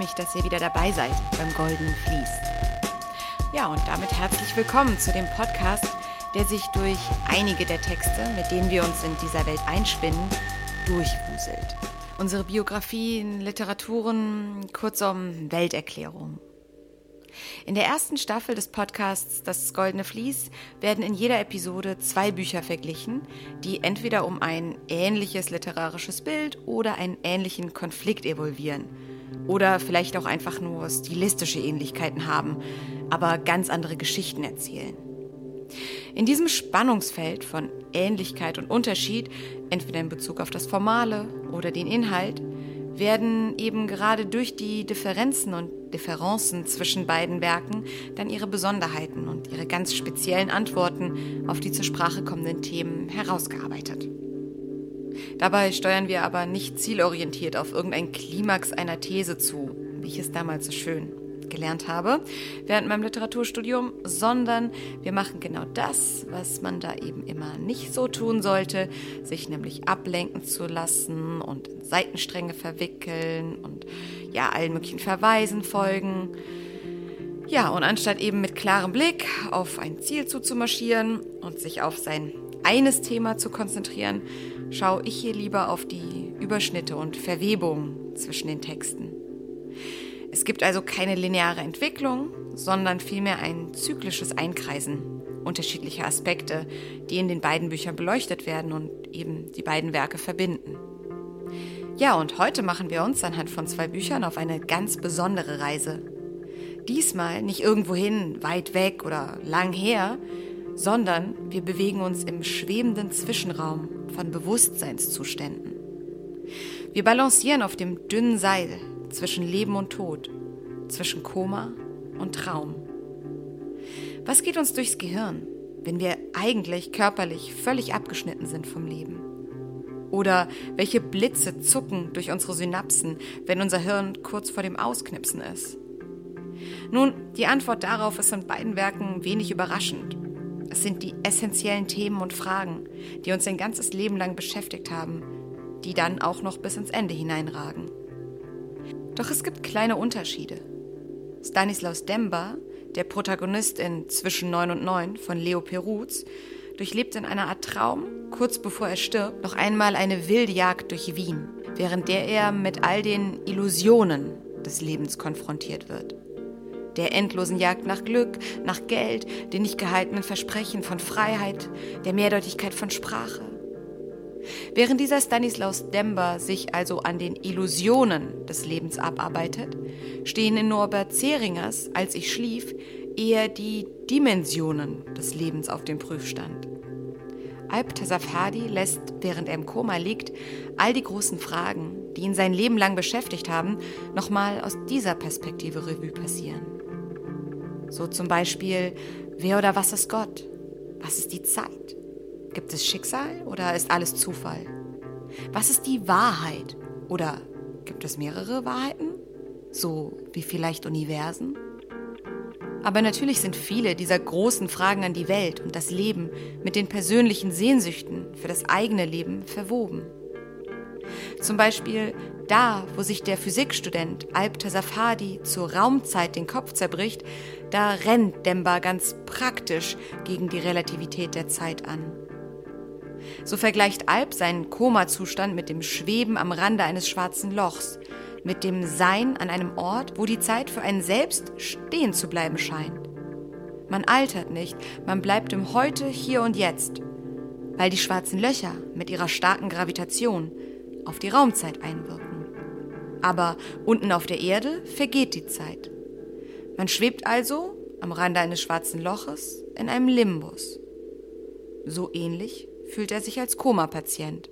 mich, dass ihr wieder dabei seid beim Goldenen Vlies. Ja, und damit herzlich willkommen zu dem Podcast, der sich durch einige der Texte, mit denen wir uns in dieser Welt einspinnen, durchwuselt. Unsere Biografien, Literaturen, kurzum Welterklärungen. In der ersten Staffel des Podcasts Das Goldene Vlies werden in jeder Episode zwei Bücher verglichen, die entweder um ein ähnliches literarisches Bild oder einen ähnlichen Konflikt evolvieren. Oder vielleicht auch einfach nur stilistische Ähnlichkeiten haben, aber ganz andere Geschichten erzählen. In diesem Spannungsfeld von Ähnlichkeit und Unterschied, entweder in Bezug auf das Formale oder den Inhalt, werden eben gerade durch die Differenzen und Differenzen zwischen beiden Werken dann ihre Besonderheiten und ihre ganz speziellen Antworten auf die zur Sprache kommenden Themen herausgearbeitet. Dabei steuern wir aber nicht zielorientiert auf irgendein Klimax einer These zu, wie ich es damals so schön gelernt habe während meinem Literaturstudium, sondern wir machen genau das, was man da eben immer nicht so tun sollte, sich nämlich ablenken zu lassen und in Seitenstränge verwickeln und ja, allen möglichen Verweisen folgen. Ja, und anstatt eben mit klarem Blick auf ein Ziel zuzumarschieren und sich auf sein eines Thema zu konzentrieren, schaue ich hier lieber auf die Überschnitte und Verwebungen zwischen den Texten. Es gibt also keine lineare Entwicklung, sondern vielmehr ein zyklisches Einkreisen unterschiedlicher Aspekte, die in den beiden Büchern beleuchtet werden und eben die beiden Werke verbinden. Ja, und heute machen wir uns anhand von zwei Büchern auf eine ganz besondere Reise. Diesmal nicht irgendwohin weit weg oder lang her, sondern wir bewegen uns im schwebenden Zwischenraum von Bewusstseinszuständen. Wir balancieren auf dem dünnen Seil zwischen Leben und Tod, zwischen Koma und Traum. Was geht uns durchs Gehirn, wenn wir eigentlich körperlich völlig abgeschnitten sind vom Leben? Oder welche Blitze zucken durch unsere Synapsen, wenn unser Hirn kurz vor dem Ausknipsen ist? Nun, die Antwort darauf ist in beiden Werken wenig überraschend. Es sind die essentiellen Themen und Fragen, die uns ein ganzes Leben lang beschäftigt haben, die dann auch noch bis ins Ende hineinragen. Doch es gibt kleine Unterschiede. Stanislaus Demba, der Protagonist in Zwischen 9 und 9 von Leo Peruz, durchlebt in einer Art Traum, kurz bevor er stirbt, noch einmal eine wilde Jagd durch Wien, während der er mit all den Illusionen des Lebens konfrontiert wird. Der endlosen Jagd nach Glück, nach Geld, den nicht gehaltenen Versprechen von Freiheit, der Mehrdeutigkeit von Sprache. Während dieser Stanislaus Demba sich also an den Illusionen des Lebens abarbeitet, stehen in Norbert Zeringers Als ich schlief eher die Dimensionen des Lebens auf dem Prüfstand. Alp Tasafhadi lässt, während er im Koma liegt, all die großen Fragen, die ihn sein Leben lang beschäftigt haben, nochmal aus dieser Perspektive Revue passieren. So zum Beispiel, wer oder was ist Gott? Was ist die Zeit? Gibt es Schicksal oder ist alles Zufall? Was ist die Wahrheit? Oder gibt es mehrere Wahrheiten? So wie vielleicht Universen? Aber natürlich sind viele dieser großen Fragen an die Welt und das Leben mit den persönlichen Sehnsüchten für das eigene Leben verwoben. Zum Beispiel da, wo sich der Physikstudent Alp Tasafadi zur Raumzeit den Kopf zerbricht, da rennt Demba ganz praktisch gegen die Relativität der Zeit an. So vergleicht Alp seinen Komazustand mit dem Schweben am Rande eines schwarzen Lochs, mit dem Sein an einem Ort, wo die Zeit für einen selbst stehen zu bleiben scheint. Man altert nicht, man bleibt im Heute, hier und jetzt, weil die schwarzen Löcher mit ihrer starken Gravitation auf die Raumzeit einwirken. Aber unten auf der Erde vergeht die Zeit. Man schwebt also am Rande eines schwarzen Loches in einem Limbus. So ähnlich fühlt er sich als Koma-Patient.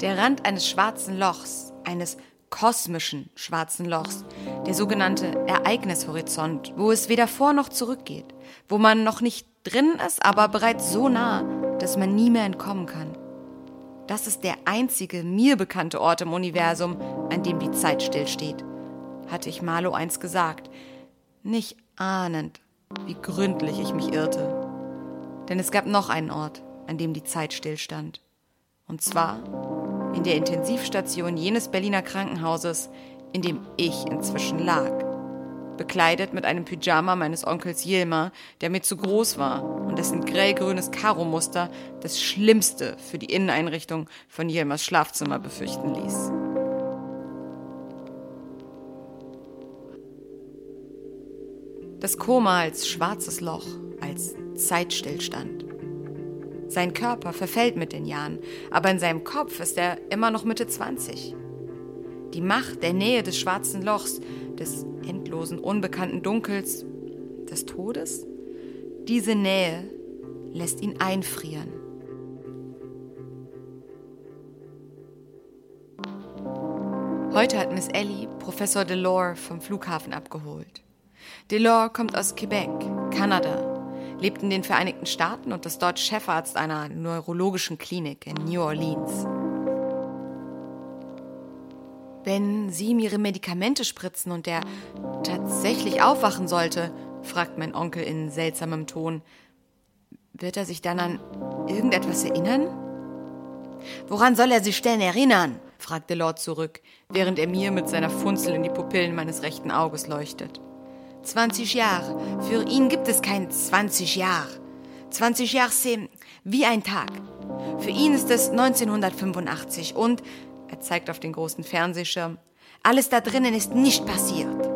Der Rand eines schwarzen Lochs, eines kosmischen schwarzen Lochs, der sogenannte Ereignishorizont, wo es weder vor noch zurück geht, wo man noch nicht drin ist, aber bereits so nah, dass man nie mehr entkommen kann. Das ist der einzige mir bekannte Ort im Universum, an dem die Zeit stillsteht, hatte ich Marlo einst gesagt, nicht ahnend, wie gründlich ich mich irrte. Denn es gab noch einen Ort, an dem die Zeit stillstand. Und zwar in der Intensivstation jenes Berliner Krankenhauses, in dem ich inzwischen lag. Bekleidet mit einem Pyjama meines Onkels Yilma, der mir zu groß war und dessen grellgrünes Karo-Muster das Schlimmste für die Inneneinrichtung von Yilmas Schlafzimmer befürchten ließ. Das Koma als schwarzes Loch, als Zeitstillstand. Sein Körper verfällt mit den Jahren, aber in seinem Kopf ist er immer noch Mitte 20. Die Macht der Nähe des schwarzen Lochs, des endlosen, unbekannten Dunkels, des Todes, diese Nähe lässt ihn einfrieren. Heute hat Miss Ellie Professor Delore vom Flughafen abgeholt. Delore kommt aus Quebec, Kanada, lebt in den Vereinigten Staaten und ist dort Chefarzt einer neurologischen Klinik in New Orleans. Wenn Sie ihm Ihre Medikamente spritzen und er tatsächlich aufwachen sollte, fragt mein Onkel in seltsamem Ton, wird er sich dann an irgendetwas erinnern? Woran soll er sich denn erinnern? fragte Lord zurück, während er mir mit seiner Funzel in die Pupillen meines rechten Auges leuchtet. 20 Jahre. Für ihn gibt es kein 20 Jahre. 20 Jahre sind wie ein Tag. Für ihn ist es 1985 und, er zeigt auf den großen Fernsehschirm, alles da drinnen ist nicht passiert.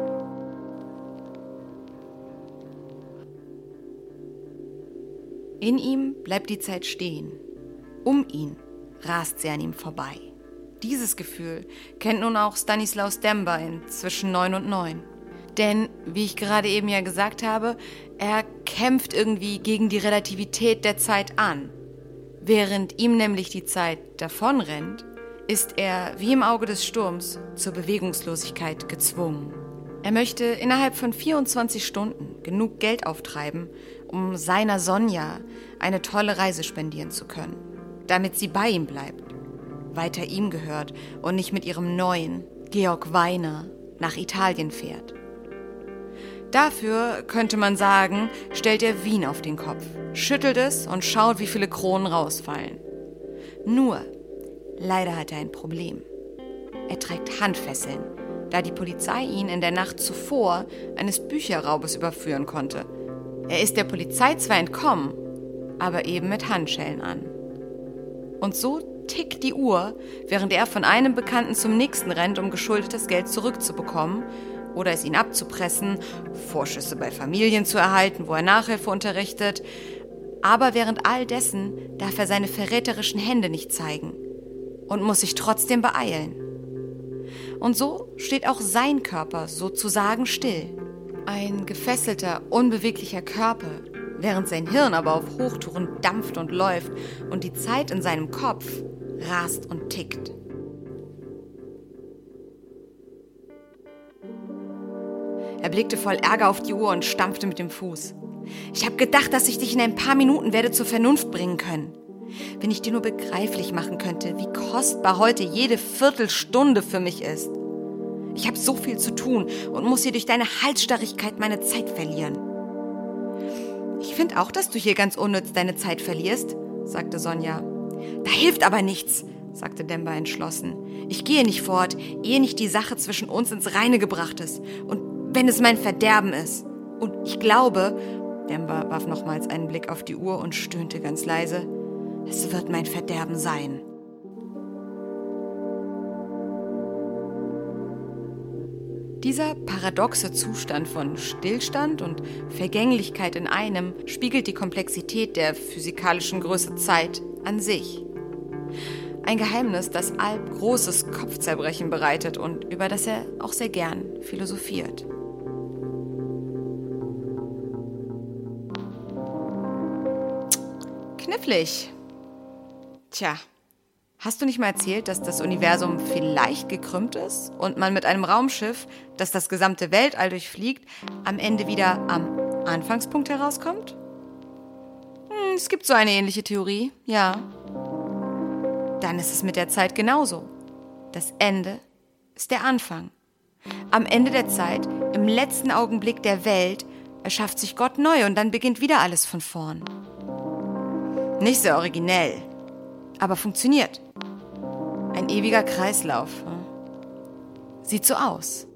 In ihm bleibt die Zeit stehen. Um ihn rast sie an ihm vorbei. Dieses Gefühl kennt nun auch Stanislaus Demba in Zwischen 9 und 9. Denn, wie ich gerade eben ja gesagt habe, er kämpft irgendwie gegen die Relativität der Zeit an. Während ihm nämlich die Zeit davonrennt, ist er, wie im Auge des Sturms, zur Bewegungslosigkeit gezwungen. Er möchte innerhalb von 24 Stunden genug Geld auftreiben, um seiner Sonja eine tolle Reise spendieren zu können, damit sie bei ihm bleibt, weiter ihm gehört und nicht mit ihrem neuen, Georg Weiner, nach Italien fährt. Dafür könnte man sagen, stellt er Wien auf den Kopf, schüttelt es und schaut, wie viele Kronen rausfallen. Nur, leider hat er ein Problem. Er trägt Handfesseln, da die Polizei ihn in der Nacht zuvor eines Bücherraubes überführen konnte. Er ist der Polizei zwar entkommen, aber eben mit Handschellen an. Und so tickt die Uhr, während er von einem Bekannten zum nächsten rennt, um geschuldetes Geld zurückzubekommen oder es ihn abzupressen, Vorschüsse bei Familien zu erhalten, wo er Nachhilfe unterrichtet. Aber während all dessen darf er seine verräterischen Hände nicht zeigen und muss sich trotzdem beeilen. Und so steht auch sein Körper sozusagen still. Ein gefesselter, unbeweglicher Körper, während sein Hirn aber auf Hochtouren dampft und läuft und die Zeit in seinem Kopf rast und tickt. Er blickte voll Ärger auf die Uhr und stampfte mit dem Fuß. Ich habe gedacht, dass ich dich in ein paar Minuten werde zur Vernunft bringen können. Wenn ich dir nur begreiflich machen könnte, wie kostbar heute jede Viertelstunde für mich ist. Ich habe so viel zu tun und muss hier durch deine Halsstarrigkeit meine Zeit verlieren. Ich finde auch, dass du hier ganz unnütz deine Zeit verlierst, sagte Sonja. Da hilft aber nichts, sagte Demba entschlossen. Ich gehe nicht fort, ehe nicht die Sache zwischen uns ins Reine gebracht ist. Und wenn es mein Verderben ist. Und ich glaube, Demba warf nochmals einen Blick auf die Uhr und stöhnte ganz leise, es wird mein Verderben sein. Dieser paradoxe Zustand von Stillstand und Vergänglichkeit in einem spiegelt die Komplexität der physikalischen Größe Zeit an sich. Ein Geheimnis, das Alp großes Kopfzerbrechen bereitet und über das er auch sehr gern philosophiert. Knifflig. Tja, hast du nicht mal erzählt, dass das Universum vielleicht gekrümmt ist und man mit einem Raumschiff, das das gesamte Weltall durchfliegt, am Ende wieder am Anfangspunkt herauskommt? Hm, es gibt so eine ähnliche Theorie, ja. Dann ist es mit der Zeit genauso. Das Ende ist der Anfang. Am Ende der Zeit, im letzten Augenblick der Welt, erschafft sich Gott neu und dann beginnt wieder alles von vorn. Nicht sehr originell, aber funktioniert. Ein ewiger Kreislauf. Hm? Sieht so aus.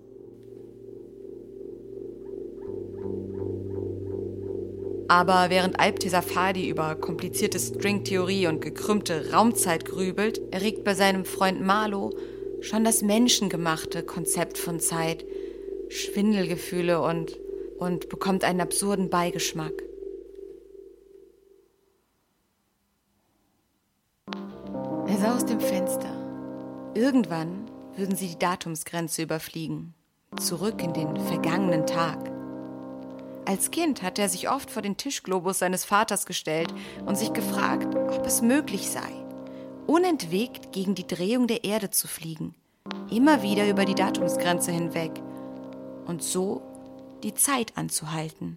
Aber während Alptesafadi über komplizierte Stringtheorie und gekrümmte Raumzeit grübelt, erregt bei seinem Freund Marlow schon das menschengemachte Konzept von Zeit Schwindelgefühle und, und bekommt einen absurden Beigeschmack. Er sah aus dem Fenster. Irgendwann würden sie die Datumsgrenze überfliegen, zurück in den vergangenen Tag. Als Kind hatte er sich oft vor den Tischglobus seines Vaters gestellt und sich gefragt, ob es möglich sei, unentwegt gegen die Drehung der Erde zu fliegen, immer wieder über die Datumsgrenze hinweg und so die Zeit anzuhalten.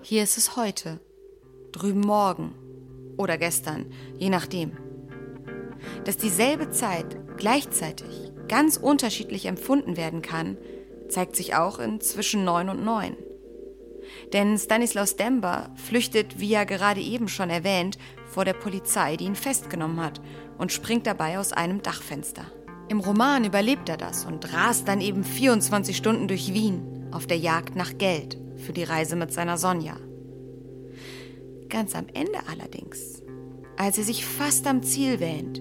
Hier ist es heute, drüben morgen oder gestern, je nachdem. Dass dieselbe Zeit gleichzeitig ganz unterschiedlich empfunden werden kann, zeigt sich auch in zwischen 9 und 9. Denn Stanislaus Demba flüchtet, wie ja gerade eben schon erwähnt, vor der Polizei, die ihn festgenommen hat, und springt dabei aus einem Dachfenster. Im Roman überlebt er das und rast dann eben 24 Stunden durch Wien auf der Jagd nach Geld für die Reise mit seiner Sonja. Ganz am Ende allerdings, als er sich fast am Ziel wähnt,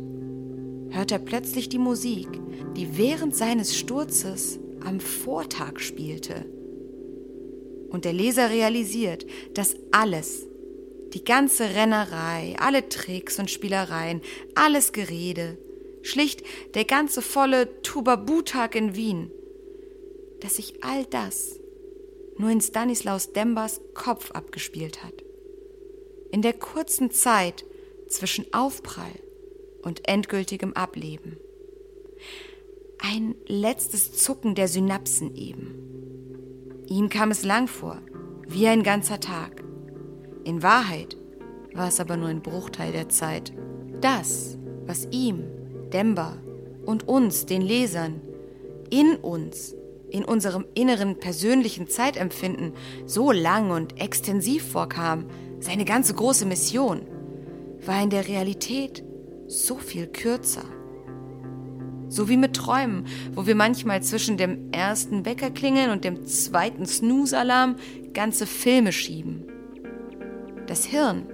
hört er plötzlich die Musik, die während seines Sturzes am Vortag spielte. Und der Leser realisiert, dass alles, die ganze Rennerei, alle Tricks und Spielereien, alles Gerede, schlicht der ganze volle Tubabu-Tag in Wien, dass sich all das nur in Stanislaus Dembas Kopf abgespielt hat. In der kurzen Zeit zwischen Aufprall und endgültigem Ableben. Ein letztes Zucken der Synapsen eben. Ihm kam es lang vor, wie ein ganzer Tag. In Wahrheit war es aber nur ein Bruchteil der Zeit. Das, was ihm, Demba und uns, den Lesern, in uns, in unserem inneren persönlichen Zeitempfinden so lang und extensiv vorkam, seine ganze große Mission, war in der Realität so viel kürzer. So wie mit Träumen, wo wir manchmal zwischen dem ersten Weckerklingeln und dem zweiten Snooze-Alarm ganze Filme schieben. Das Hirn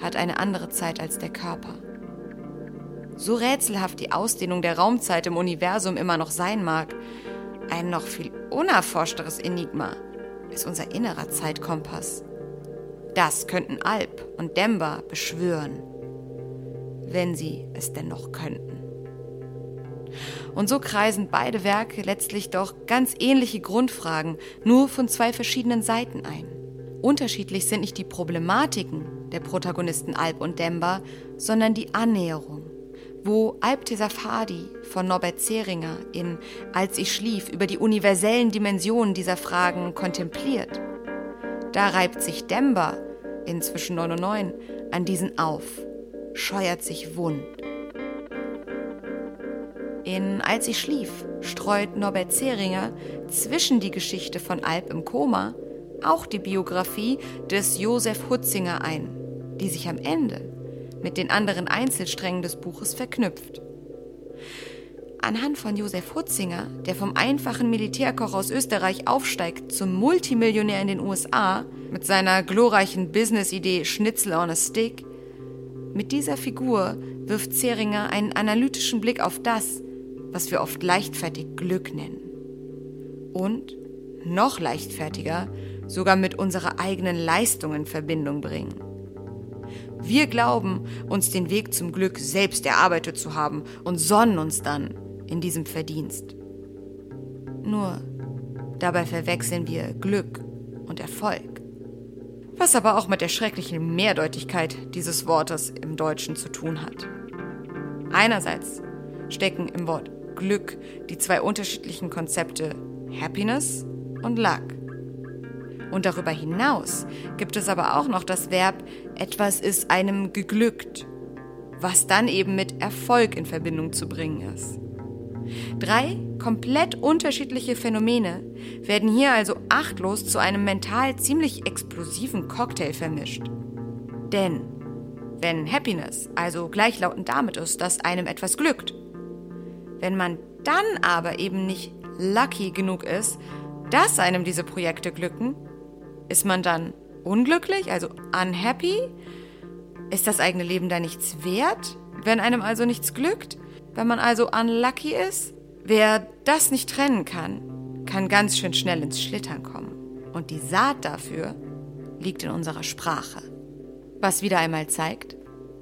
hat eine andere Zeit als der Körper. So rätselhaft die Ausdehnung der Raumzeit im Universum immer noch sein mag, ein noch viel unerforschteres Enigma ist unser innerer Zeitkompass. Das könnten Alp und Demba beschwören, wenn sie es denn noch könnten. Und so kreisen beide Werke letztlich doch ganz ähnliche Grundfragen, nur von zwei verschiedenen Seiten ein. Unterschiedlich sind nicht die Problematiken der Protagonisten Alp und Demba, sondern die Annäherung. Wo Alp Tesafadi von Norbert Zeringer in Als ich schlief über die universellen Dimensionen dieser Fragen kontempliert, da reibt sich Demba, inzwischen 9 und 9, an diesen auf, scheuert sich wund. In Als ich schlief streut Norbert Zeringer zwischen die Geschichte von Alp im Koma auch die Biografie des Josef Hutzinger ein, die sich am Ende mit den anderen Einzelsträngen des Buches verknüpft. Anhand von Josef Hutzinger, der vom einfachen Militärkoch aus Österreich aufsteigt zum Multimillionär in den USA mit seiner glorreichen Business-Idee Schnitzel on a Stick, mit dieser Figur wirft Zeringer einen analytischen Blick auf das, was wir oft leichtfertig Glück nennen. Und, noch leichtfertiger, sogar mit unserer eigenen Leistung in Verbindung bringen. Wir glauben, uns den Weg zum Glück selbst erarbeitet zu haben und sonnen uns dann in diesem Verdienst. Nur dabei verwechseln wir Glück und Erfolg. Was aber auch mit der schrecklichen Mehrdeutigkeit dieses Wortes im Deutschen zu tun hat. Einerseits stecken im Wort Glück die zwei unterschiedlichen Konzepte Happiness und Luck. Und darüber hinaus gibt es aber auch noch das Verb etwas ist einem geglückt, was dann eben mit Erfolg in Verbindung zu bringen ist. Drei komplett unterschiedliche Phänomene werden hier also achtlos zu einem mental ziemlich explosiven Cocktail vermischt. Denn wenn Happiness also gleichlautend damit ist, dass einem etwas glückt. Wenn man dann aber eben nicht lucky genug ist, dass einem diese Projekte glücken, ist man dann unglücklich, also unhappy? Ist das eigene Leben da nichts wert, wenn einem also nichts glückt? Wenn man also unlucky ist? Wer das nicht trennen kann, kann ganz schön schnell ins Schlittern kommen. Und die Saat dafür liegt in unserer Sprache. Was wieder einmal zeigt,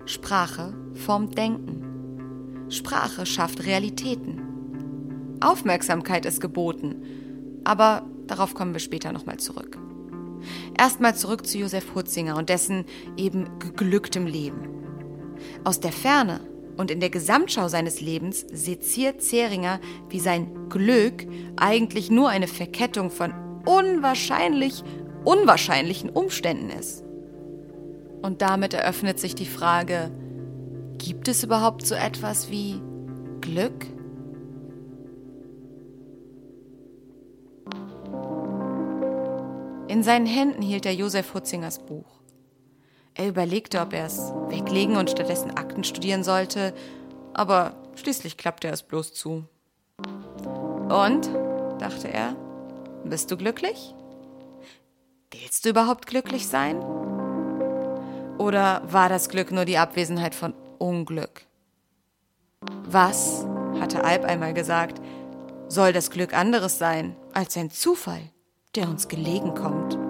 Sprache formt Denken. Sprache schafft Realitäten. Aufmerksamkeit ist geboten, aber darauf kommen wir später nochmal zurück. Erstmal zurück zu Josef Hutzinger und dessen eben geglücktem Leben. Aus der Ferne und in der Gesamtschau seines Lebens seziert Zeringer, wie sein Glück eigentlich nur eine Verkettung von unwahrscheinlich unwahrscheinlichen Umständen ist. Und damit eröffnet sich die Frage, gibt es überhaupt so etwas wie Glück? In seinen Händen hielt er Josef Hutzingers Buch. Er überlegte, ob er es weglegen und stattdessen Akten studieren sollte, aber schließlich klappte er es bloß zu. Und, dachte er, bist du glücklich? Willst du überhaupt glücklich sein? Oder war das Glück nur die Abwesenheit von Unglück? Was, hatte Alp einmal gesagt, soll das Glück anderes sein als ein Zufall? der uns gelegen kommt?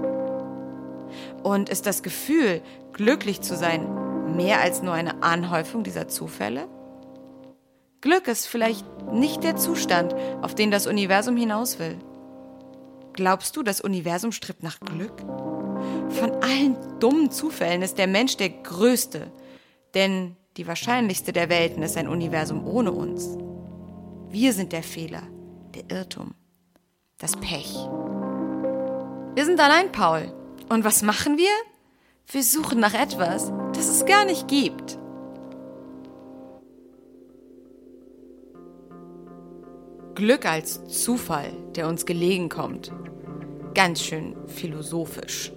Und ist das Gefühl, glücklich zu sein, mehr als nur eine Anhäufung dieser Zufälle? Glück ist vielleicht nicht der Zustand, auf den das Universum hinaus will. Glaubst du, das Universum strebt nach Glück? Von allen dummen Zufällen ist der Mensch der größte, denn die wahrscheinlichste der Welten ist ein Universum ohne uns. Wir sind der Fehler, der Irrtum, das Pech. Wir sind allein, Paul. Und was machen wir? Wir suchen nach etwas, das es gar nicht gibt. Glück als Zufall, der uns gelegen kommt. Ganz schön philosophisch.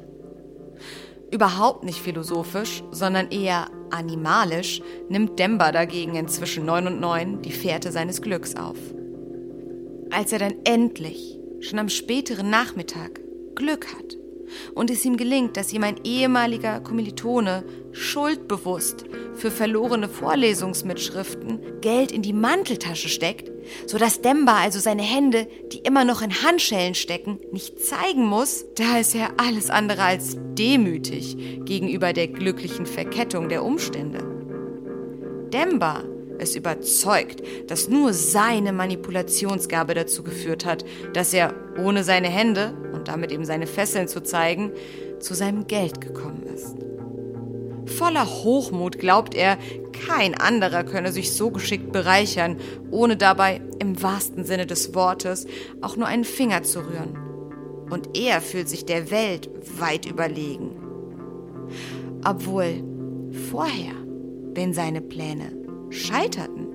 Überhaupt nicht philosophisch, sondern eher animalisch nimmt Demba dagegen inzwischen neun und neun die Fährte seines Glücks auf. Als er dann endlich, schon am späteren Nachmittag, Glück hat und es ihm gelingt, dass ihm ein ehemaliger Kommilitone schuldbewusst für verlorene Vorlesungsmitschriften Geld in die Manteltasche steckt, sodass Demba also seine Hände, die immer noch in Handschellen stecken, nicht zeigen muss, da ist er alles andere als demütig gegenüber der glücklichen Verkettung der Umstände. Demba ist überzeugt, dass nur seine Manipulationsgabe dazu geführt hat, dass er ohne seine Hände und damit eben seine Fesseln zu zeigen, zu seinem Geld gekommen ist. Voller Hochmut glaubt er, kein anderer könne sich so geschickt bereichern, ohne dabei im wahrsten Sinne des Wortes auch nur einen Finger zu rühren. Und er fühlt sich der Welt weit überlegen. Obwohl vorher, wenn seine Pläne scheiterten,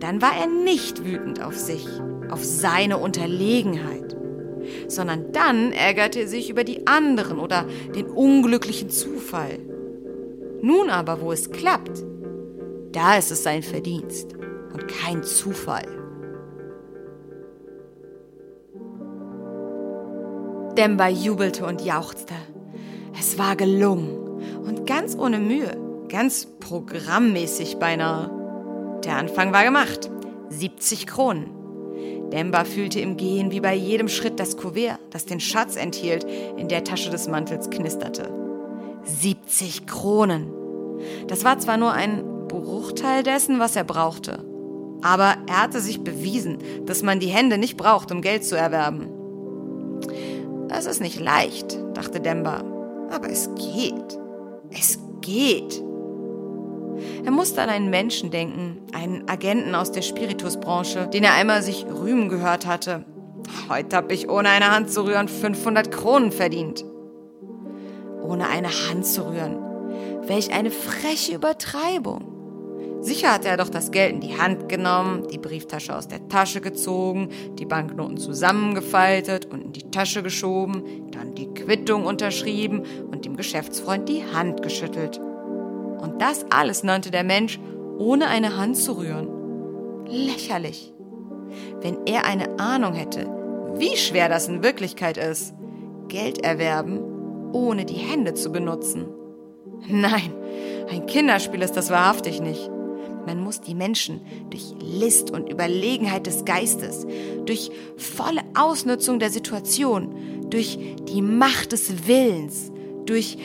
dann war er nicht wütend auf sich, auf seine Unterlegenheit, sondern dann ärgerte er sich über die anderen oder den unglücklichen Zufall. Nun aber, wo es klappt, da ist es sein Verdienst und kein Zufall. Demba jubelte und jauchzte. Es war gelungen und ganz ohne Mühe, ganz programmmäßig beinahe. Der Anfang war gemacht. 70 Kronen. Demba fühlte im Gehen wie bei jedem Schritt das Kuvert, das den Schatz enthielt, in der Tasche des Mantels knisterte. 70 Kronen. Das war zwar nur ein Bruchteil dessen, was er brauchte, aber er hatte sich bewiesen, dass man die Hände nicht braucht, um Geld zu erwerben. Es ist nicht leicht, dachte Demba, aber es geht. Es geht. Er musste an einen Menschen denken, einen Agenten aus der Spiritusbranche, den er einmal sich rühmen gehört hatte. Heute habe ich ohne eine Hand zu rühren 500 Kronen verdient. Ohne eine Hand zu rühren. Welch eine freche Übertreibung. Sicher hatte er doch das Geld in die Hand genommen, die Brieftasche aus der Tasche gezogen, die Banknoten zusammengefaltet und in die Tasche geschoben, dann die Quittung unterschrieben und dem Geschäftsfreund die Hand geschüttelt Und das alles nannte der Mensch, ohne eine Hand zu rühren. Lächerlich. Wenn er eine Ahnung hätte, wie schwer das in Wirklichkeit ist, Geld erwerben, ohne die Hände zu benutzen. Nein, ein Kinderspiel ist das wahrhaftig nicht. Man muss die Menschen durch List und Überlegenheit des Geistes, durch volle Ausnutzung der Situation, durch die Macht des Willens, durch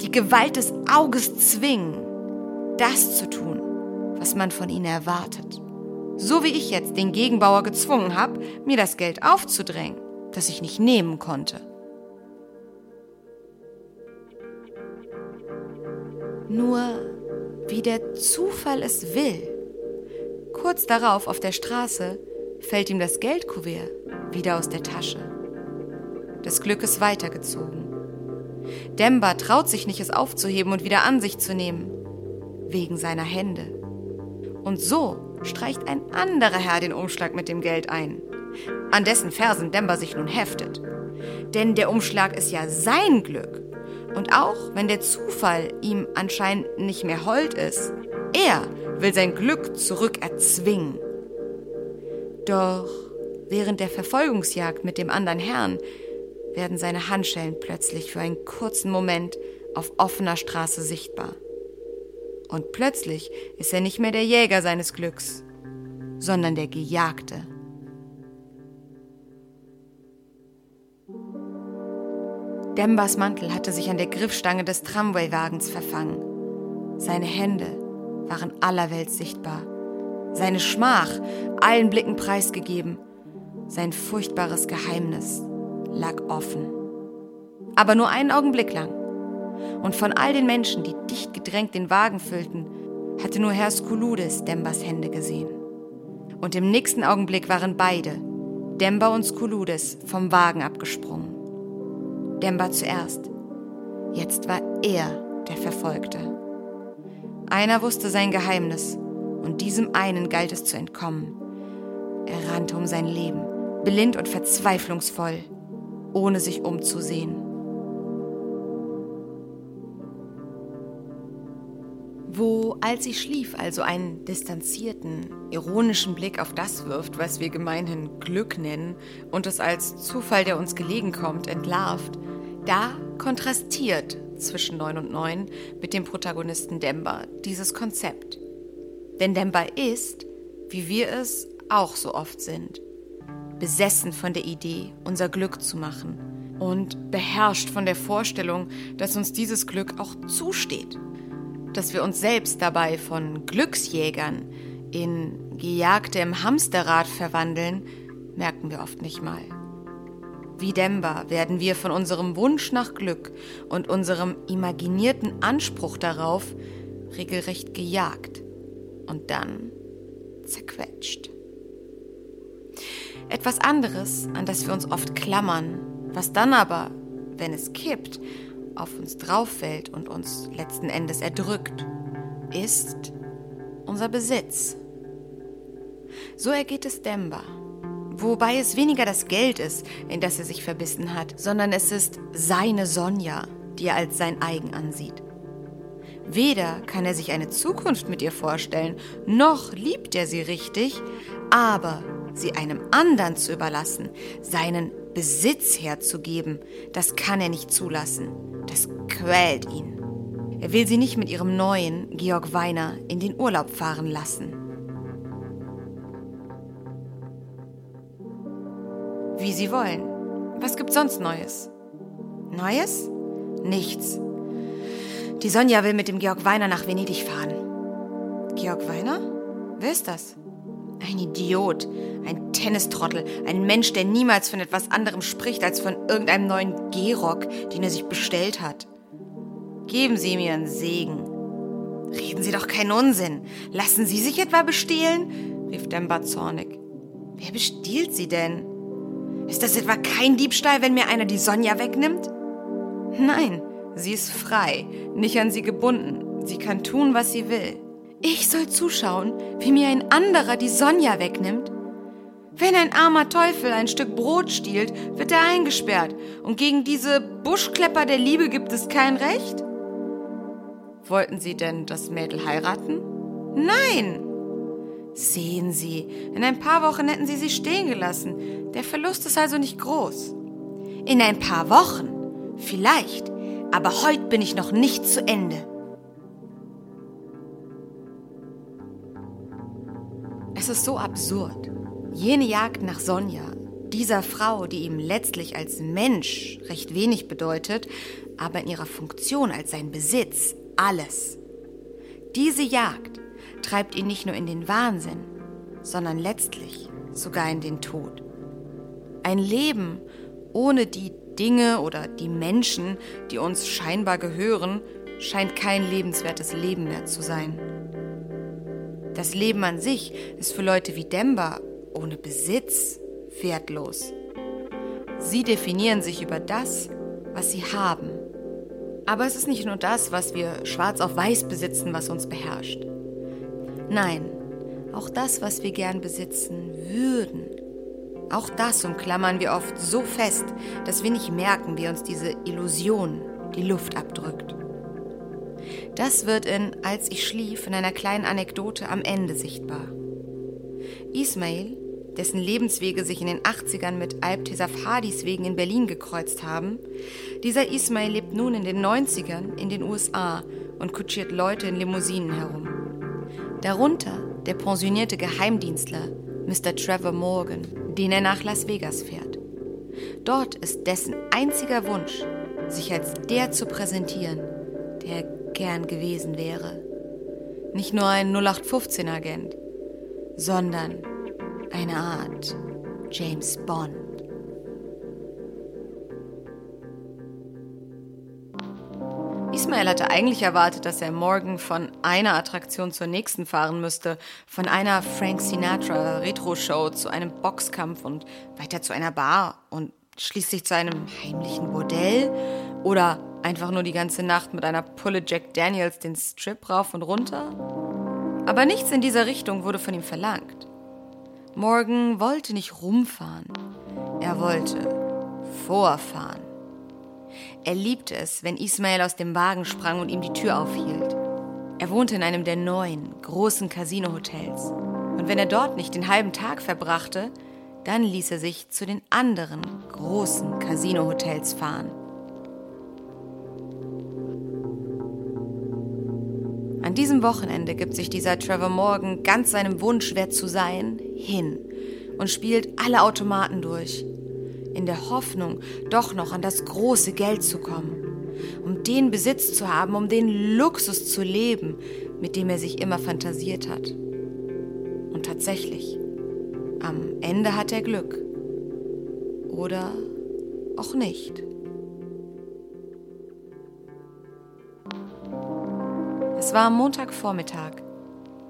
die Gewalt des Auges zwingen, das zu tun, was man von ihnen erwartet. So wie ich jetzt den Gegenbauer gezwungen habe, mir das Geld aufzudrängen, das ich nicht nehmen konnte. Nur wie der Zufall es will. Kurz darauf auf der Straße fällt ihm das Geldkuvert wieder aus der Tasche. Das Glück ist weitergezogen. Demba traut sich nicht, es aufzuheben und wieder an sich zu nehmen, wegen seiner Hände. Und so streicht ein anderer Herr den Umschlag mit dem Geld ein, an dessen Fersen Demba sich nun heftet. Denn der Umschlag ist ja sein Glück. Und auch wenn der Zufall ihm anscheinend nicht mehr hold ist, er will sein Glück zurückerzwingen. Doch während der Verfolgungsjagd mit dem anderen Herrn werden seine Handschellen plötzlich für einen kurzen Moment auf offener Straße sichtbar. Und plötzlich ist er nicht mehr der Jäger seines Glücks, sondern der Gejagte. Dembas Mantel hatte sich an der Griffstange des Tramwaywagens verfangen. Seine Hände waren allerwelts sichtbar. Seine Schmach allen Blicken preisgegeben. Sein furchtbares Geheimnis lag offen. Aber nur einen Augenblick lang. Und von all den Menschen, die dicht gedrängt den Wagen füllten, hatte nur Herr Skuludes Dembas Hände gesehen. Und im nächsten Augenblick waren beide, Demba und Skuludes, vom Wagen abgesprungen. Demba zuerst. Jetzt war er der Verfolgte. Einer wusste sein Geheimnis, und diesem einen galt es zu entkommen. Er rannte um sein Leben, blind und verzweiflungsvoll, ohne sich umzusehen. Wo, als sie schlief, also einen distanzierten, ironischen Blick auf das wirft, was wir gemeinhin Glück nennen, und es als Zufall, der uns gelegen kommt, entlarvt, da kontrastiert zwischen 9 und 9 mit dem Protagonisten Demba dieses Konzept. Denn Demba ist, wie wir es auch so oft sind, besessen von der Idee, unser Glück zu machen und beherrscht von der Vorstellung, dass uns dieses Glück auch zusteht, dass wir uns selbst dabei von Glücksjägern in Gejagte im Hamsterrad verwandeln, merken wir oft nicht mal. Wie Demba werden wir von unserem Wunsch nach Glück und unserem imaginierten Anspruch darauf regelrecht gejagt und dann zerquetscht. Etwas anderes, an das wir uns oft klammern, was dann aber, wenn es kippt, auf uns drauffällt und uns letzten Endes erdrückt, ist unser Besitz. So ergeht es Demba. Wobei es weniger das Geld ist, in das er sich verbissen hat, sondern es ist seine Sonja, die er als sein eigen ansieht. Weder kann er sich eine Zukunft mit ihr vorstellen, noch liebt er sie richtig, aber sie einem anderen zu überlassen, seinen Besitz herzugeben, das kann er nicht zulassen. Das quält ihn. Er will sie nicht mit ihrem neuen Georg Weiner in den Urlaub fahren lassen. Wie Sie wollen. Was gibt's sonst Neues? Neues? Nichts. Die Sonja will mit dem Georg Weiner nach Venedig fahren. Georg Weiner? Wer ist das? Ein Idiot, ein Tennistrottel, ein Mensch, der niemals von etwas anderem spricht als von irgendeinem neuen Gehrock, den er sich bestellt hat. Geben Sie mir einen Segen. Reden Sie doch keinen Unsinn. Lassen Sie sich etwa bestehlen? rief Demba zornig. Wer bestiehlt Sie denn? Ist das etwa kein Diebstahl, wenn mir einer die Sonja wegnimmt? Nein, sie ist frei, nicht an sie gebunden. Sie kann tun, was sie will. Ich soll zuschauen, wie mir ein anderer die Sonja wegnimmt? Wenn ein armer Teufel ein Stück Brot stiehlt, wird er eingesperrt. Und gegen diese Buschklepper der Liebe gibt es kein Recht? Wollten Sie denn das Mädel heiraten? Nein! Sehen Sie, in ein paar Wochen hätten Sie sie stehen gelassen. Der Verlust ist also nicht groß. In ein paar Wochen? Vielleicht. Aber heute bin ich noch nicht zu Ende. Es ist so absurd. Jene Jagd nach Sonja, dieser Frau, die ihm letztlich als Mensch recht wenig bedeutet, aber in ihrer Funktion als sein Besitz alles. Diese Jagd treibt ihn nicht nur in den Wahnsinn, sondern letztlich sogar in den Tod. Ein Leben ohne die Dinge oder die Menschen, die uns scheinbar gehören, scheint kein lebenswertes Leben mehr zu sein. Das Leben an sich ist für Leute wie Demba ohne Besitz wertlos. Sie definieren sich über das, was sie haben. Aber es ist nicht nur das, was wir schwarz auf weiß besitzen, was uns beherrscht. Nein, auch das, was wir gern besitzen würden. Auch das umklammern wir oft so fest, dass wir nicht merken, wie uns diese Illusion die Luft abdrückt. Das wird in Als ich schlief in einer kleinen Anekdote am Ende sichtbar. Ismail, dessen Lebenswege sich in den 80ern mit Alp Hadis wegen in Berlin gekreuzt haben, dieser Ismail lebt nun in den 90ern in den USA und kutschiert Leute in Limousinen herum. Darunter der pensionierte Geheimdienstler Mr. Trevor Morgan, den er nach Las Vegas fährt. Dort ist dessen einziger Wunsch, sich als der zu präsentieren, der gern gewesen wäre. Nicht nur ein 0815-Agent, sondern eine Art James Bond. Ismail hatte eigentlich erwartet, dass er morgen von einer Attraktion zur nächsten fahren müsste, von einer Frank Sinatra Retro-Show zu einem Boxkampf und weiter zu einer Bar und schließlich zu einem heimlichen Bordell oder einfach nur die ganze Nacht mit einer Pulle Jack Daniels den Strip rauf und runter. Aber nichts in dieser Richtung wurde von ihm verlangt. Morgan wollte nicht rumfahren, er wollte vorfahren. Er liebte es, wenn Ismail aus dem Wagen sprang und ihm die Tür aufhielt. Er wohnte in einem der neuen, großen Casino-Hotels. Und wenn er dort nicht den halben Tag verbrachte, dann ließ er sich zu den anderen großen Casino-Hotels fahren. An diesem Wochenende gibt sich dieser Trevor Morgan ganz seinem Wunsch, wer zu sein, hin und spielt alle Automaten durch, in der Hoffnung, doch noch an das große Geld zu kommen, um den Besitz zu haben, um den Luxus zu leben, mit dem er sich immer fantasiert hat. Und tatsächlich, am Ende hat er Glück. Oder auch nicht. Es war Montagvormittag,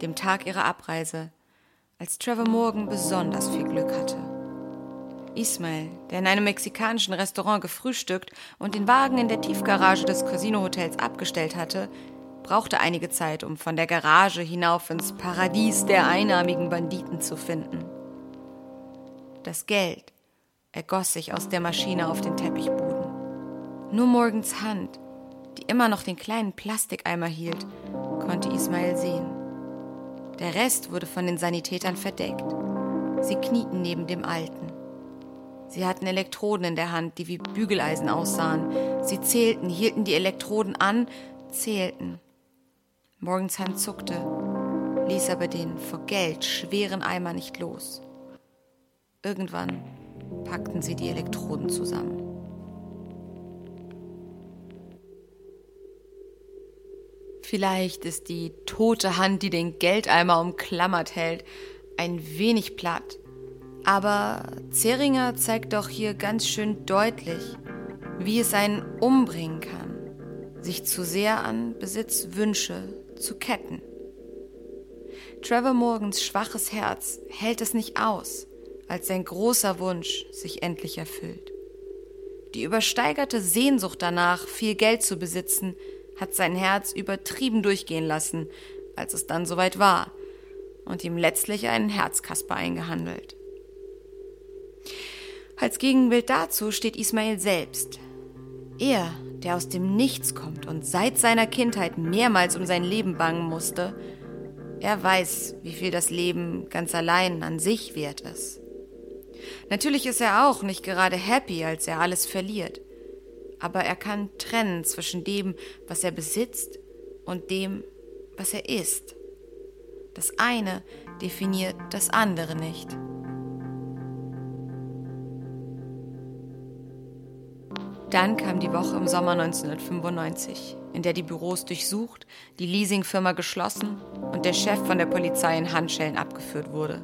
dem Tag ihrer Abreise, als Trevor Morgan besonders viel Glück hatte. Ismail, der in einem mexikanischen Restaurant gefrühstückt und den Wagen in der Tiefgarage des Casino-Hotels abgestellt hatte, brauchte einige Zeit, um von der Garage hinauf ins Paradies der einarmigen Banditen zu finden. Das Geld ergoss sich aus der Maschine auf den Teppichboden. Nur Morgens Hand die immer noch den kleinen Plastikeimer hielt, konnte Ismail sehen. Der Rest wurde von den Sanitätern verdeckt. Sie knieten neben dem Alten. Sie hatten Elektroden in der Hand, die wie Bügeleisen aussahen. Sie zählten, hielten die Elektroden an, zählten. Morgens Hand zuckte, ließ aber den vor Geld schweren Eimer nicht los. Irgendwann packten sie die Elektroden zusammen. Vielleicht ist die tote Hand, die den Geldeimer umklammert hält, ein wenig platt. Aber Zeringer zeigt doch hier ganz schön deutlich, wie es einen umbringen kann, sich zu sehr an Besitzwünsche zu ketten. Trevor Morgans schwaches Herz hält es nicht aus, als sein großer Wunsch sich endlich erfüllt. Die übersteigerte Sehnsucht danach, viel Geld zu besitzen, hat sein Herz übertrieben durchgehen lassen, als es dann soweit war, und ihm letztlich einen Herzkasper eingehandelt. Als Gegenbild dazu steht Ismail selbst. Er, der aus dem Nichts kommt und seit seiner Kindheit mehrmals um sein Leben bangen musste, er weiß, wie viel das Leben ganz allein an sich wert ist. Natürlich ist er auch nicht gerade happy, als er alles verliert, aber er kann trennen zwischen dem, was er besitzt, und dem, was er ist. Das eine definiert das andere nicht. Dann kam die Woche im Sommer 1995, in der die Büros durchsucht, die Leasingfirma geschlossen und der Chef von der Polizei in Handschellen abgeführt wurde.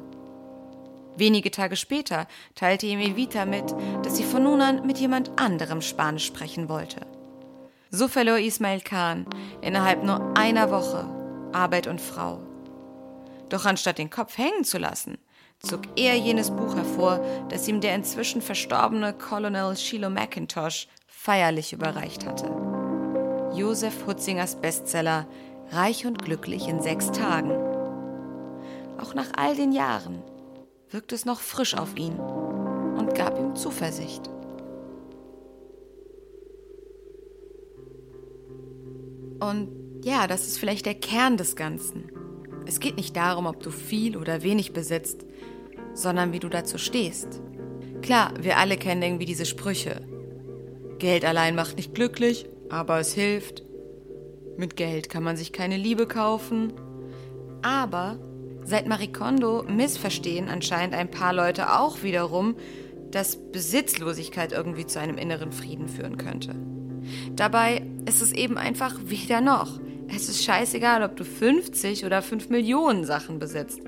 Wenige Tage später teilte ihm Evita mit, dass sie von nun an mit jemand anderem Spanisch sprechen wollte. So verlor Ismail Khan innerhalb nur einer Woche Arbeit und Frau. Doch anstatt den Kopf hängen zu lassen, zog er jenes Buch hervor, das ihm der inzwischen verstorbene Colonel Shiloh McIntosh feierlich überreicht hatte. Josef Hutzingers Bestseller Reich und glücklich in sechs Tagen. Auch nach all den Jahren wirkte es noch frisch auf ihn und gab ihm Zuversicht. Und ja, das ist vielleicht der Kern des Ganzen. Es geht nicht darum, ob du viel oder wenig besitzt, sondern wie du dazu stehst. Klar, wir alle kennen irgendwie diese Sprüche. Geld allein macht nicht glücklich, aber es hilft. Mit Geld kann man sich keine Liebe kaufen. Aber seit Marie Kondo missverstehen anscheinend ein paar Leute auch wiederum, dass Besitzlosigkeit irgendwie zu einem inneren Frieden führen könnte. Dabei ist es eben einfach weder noch. Es ist scheißegal, ob du 50 oder 5 Millionen Sachen besitzt.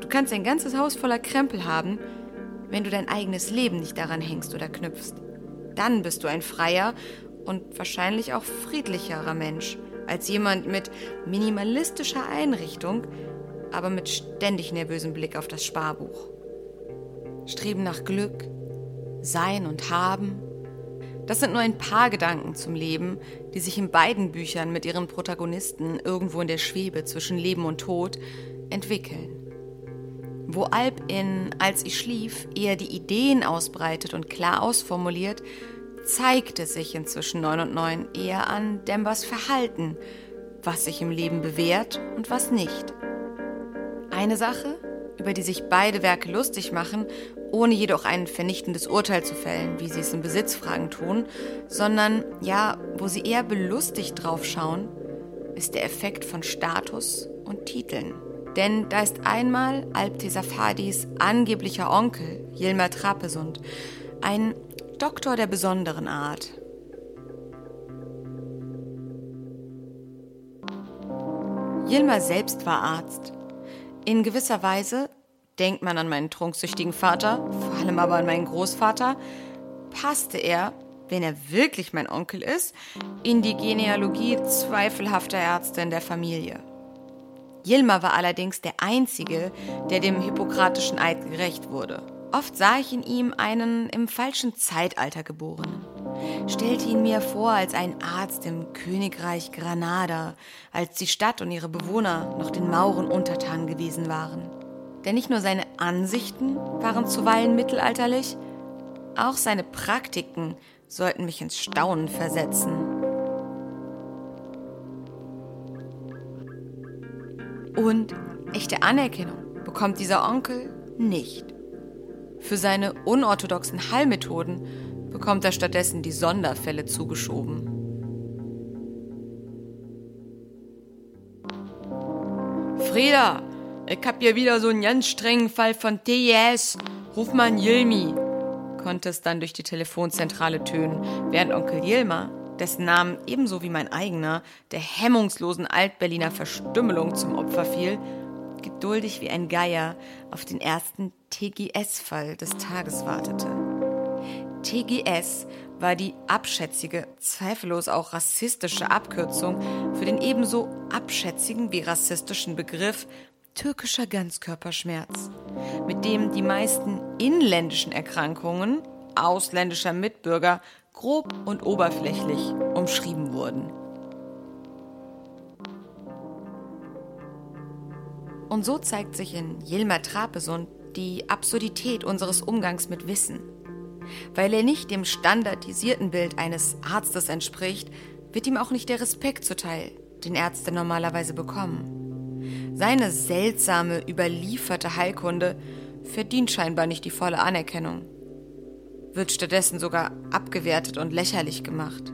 Du kannst ein ganzes Haus voller Krempel haben, wenn du dein eigenes Leben nicht daran hängst oder knüpfst. Dann bist du ein freier und wahrscheinlich auch friedlicherer Mensch als jemand mit minimalistischer Einrichtung, aber mit ständig nervösem Blick auf das Sparbuch. Streben nach Glück, Sein und Haben. Das sind nur ein paar Gedanken zum Leben, die sich in beiden Büchern mit ihren Protagonisten irgendwo in der Schwebe zwischen Leben und Tod entwickeln. Wo Alp in Als ich schlief eher die Ideen ausbreitet und klar ausformuliert, zeigt es sich inzwischen 9 und 9 eher an Dembers Verhalten, was sich im Leben bewährt und was nicht. Eine Sache, über die sich beide Werke lustig machen, ohne jedoch ein vernichtendes Urteil zu fällen, wie sie es in Besitzfragen tun, sondern ja, wo sie eher belustigt draufschauen, ist der Effekt von Status und Titeln. Denn da ist einmal Alptesa Fadis angeblicher Onkel, Yilmaz Trapesund, ein Doktor der besonderen Art. Yilmaz selbst war Arzt. In gewisser Weise, denkt man an meinen trunksüchtigen Vater, vor allem aber an meinen Großvater, passte er, wenn er wirklich mein Onkel ist, in die Genealogie zweifelhafter Ärzte in der Familie. Yilma war allerdings der Einzige, der dem hippokratischen Eid gerecht wurde. Oft sah ich in ihm einen im falschen Zeitalter geborenen, stellte ihn mir vor als einen Arzt im Königreich Granada, als die Stadt und ihre Bewohner noch den Mauren untertan gewesen waren. Denn nicht nur seine Ansichten waren zuweilen mittelalterlich, auch seine Praktiken sollten mich ins Staunen versetzen. Und echte Anerkennung bekommt dieser Onkel nicht. Für seine unorthodoxen Heilmethoden bekommt er stattdessen die Sonderfälle zugeschoben. Frieda, ich hab hier wieder so einen ganz strengen Fall von TES. Ruf mal an Yilmi, konnte es dann durch die Telefonzentrale tönen, während Onkel Yilma dessen Namen ebenso wie mein eigener der hemmungslosen Altberliner Verstümmelung zum Opfer fiel, geduldig wie ein Geier auf den ersten TGS-Fall des Tages wartete. TGS war die abschätzige, zweifellos auch rassistische Abkürzung für den ebenso abschätzigen wie rassistischen Begriff türkischer Ganzkörperschmerz, mit dem die meisten inländischen Erkrankungen ausländischer Mitbürger grob und oberflächlich umschrieben wurden. Und so zeigt sich in Yilmaz Trapesund die Absurdität unseres Umgangs mit Wissen. Weil er nicht dem standardisierten Bild eines Arztes entspricht, wird ihm auch nicht der Respekt zuteil, den Ärzte normalerweise bekommen. Seine seltsame, überlieferte Heilkunde verdient scheinbar nicht die volle Anerkennung, wird stattdessen sogar abgewertet und lächerlich gemacht.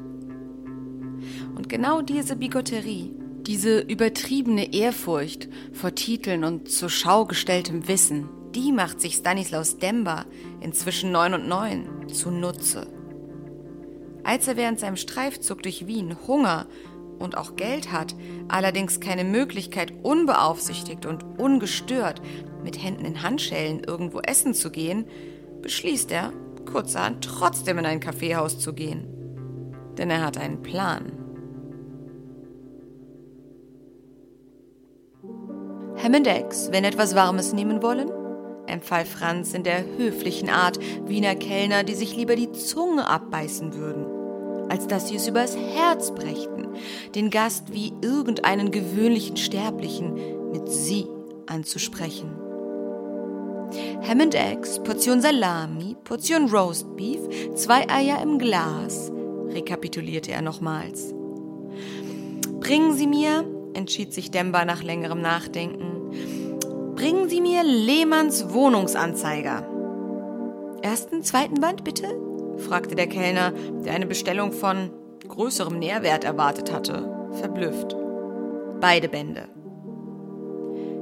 Und genau diese Bigotterie, diese übertriebene Ehrfurcht vor Titeln und zur Schau gestelltem Wissen, die macht sich Stanislaus Demba, inzwischen neun und neun, zunutze. Als er während seinem Streifzug durch Wien Hunger und auch Geld hat, allerdings keine Möglichkeit, unbeaufsichtigt und ungestört mit Händen in Handschellen irgendwo essen zu gehen, beschließt er, kurzerhand trotzdem in ein Kaffeehaus zu gehen. Denn er hat einen Plan. Hammond Eggs, wenn etwas Warmes nehmen wollen? empfahl Franz in der höflichen Art Wiener Kellner, die sich lieber die Zunge abbeißen würden, als dass sie es übers Herz brächten, den Gast wie irgendeinen gewöhnlichen Sterblichen mit sie anzusprechen. Hammond Eggs, Portion Salami, Portion Roast Beef, zwei Eier im Glas, rekapitulierte er nochmals. Bringen Sie mir, entschied sich Demba nach längerem Nachdenken, Bringen Sie mir Lehmanns Wohnungsanzeiger. Ersten, zweiten Band, bitte? fragte der Kellner, der eine Bestellung von größerem Nährwert erwartet hatte, verblüfft. Beide Bände.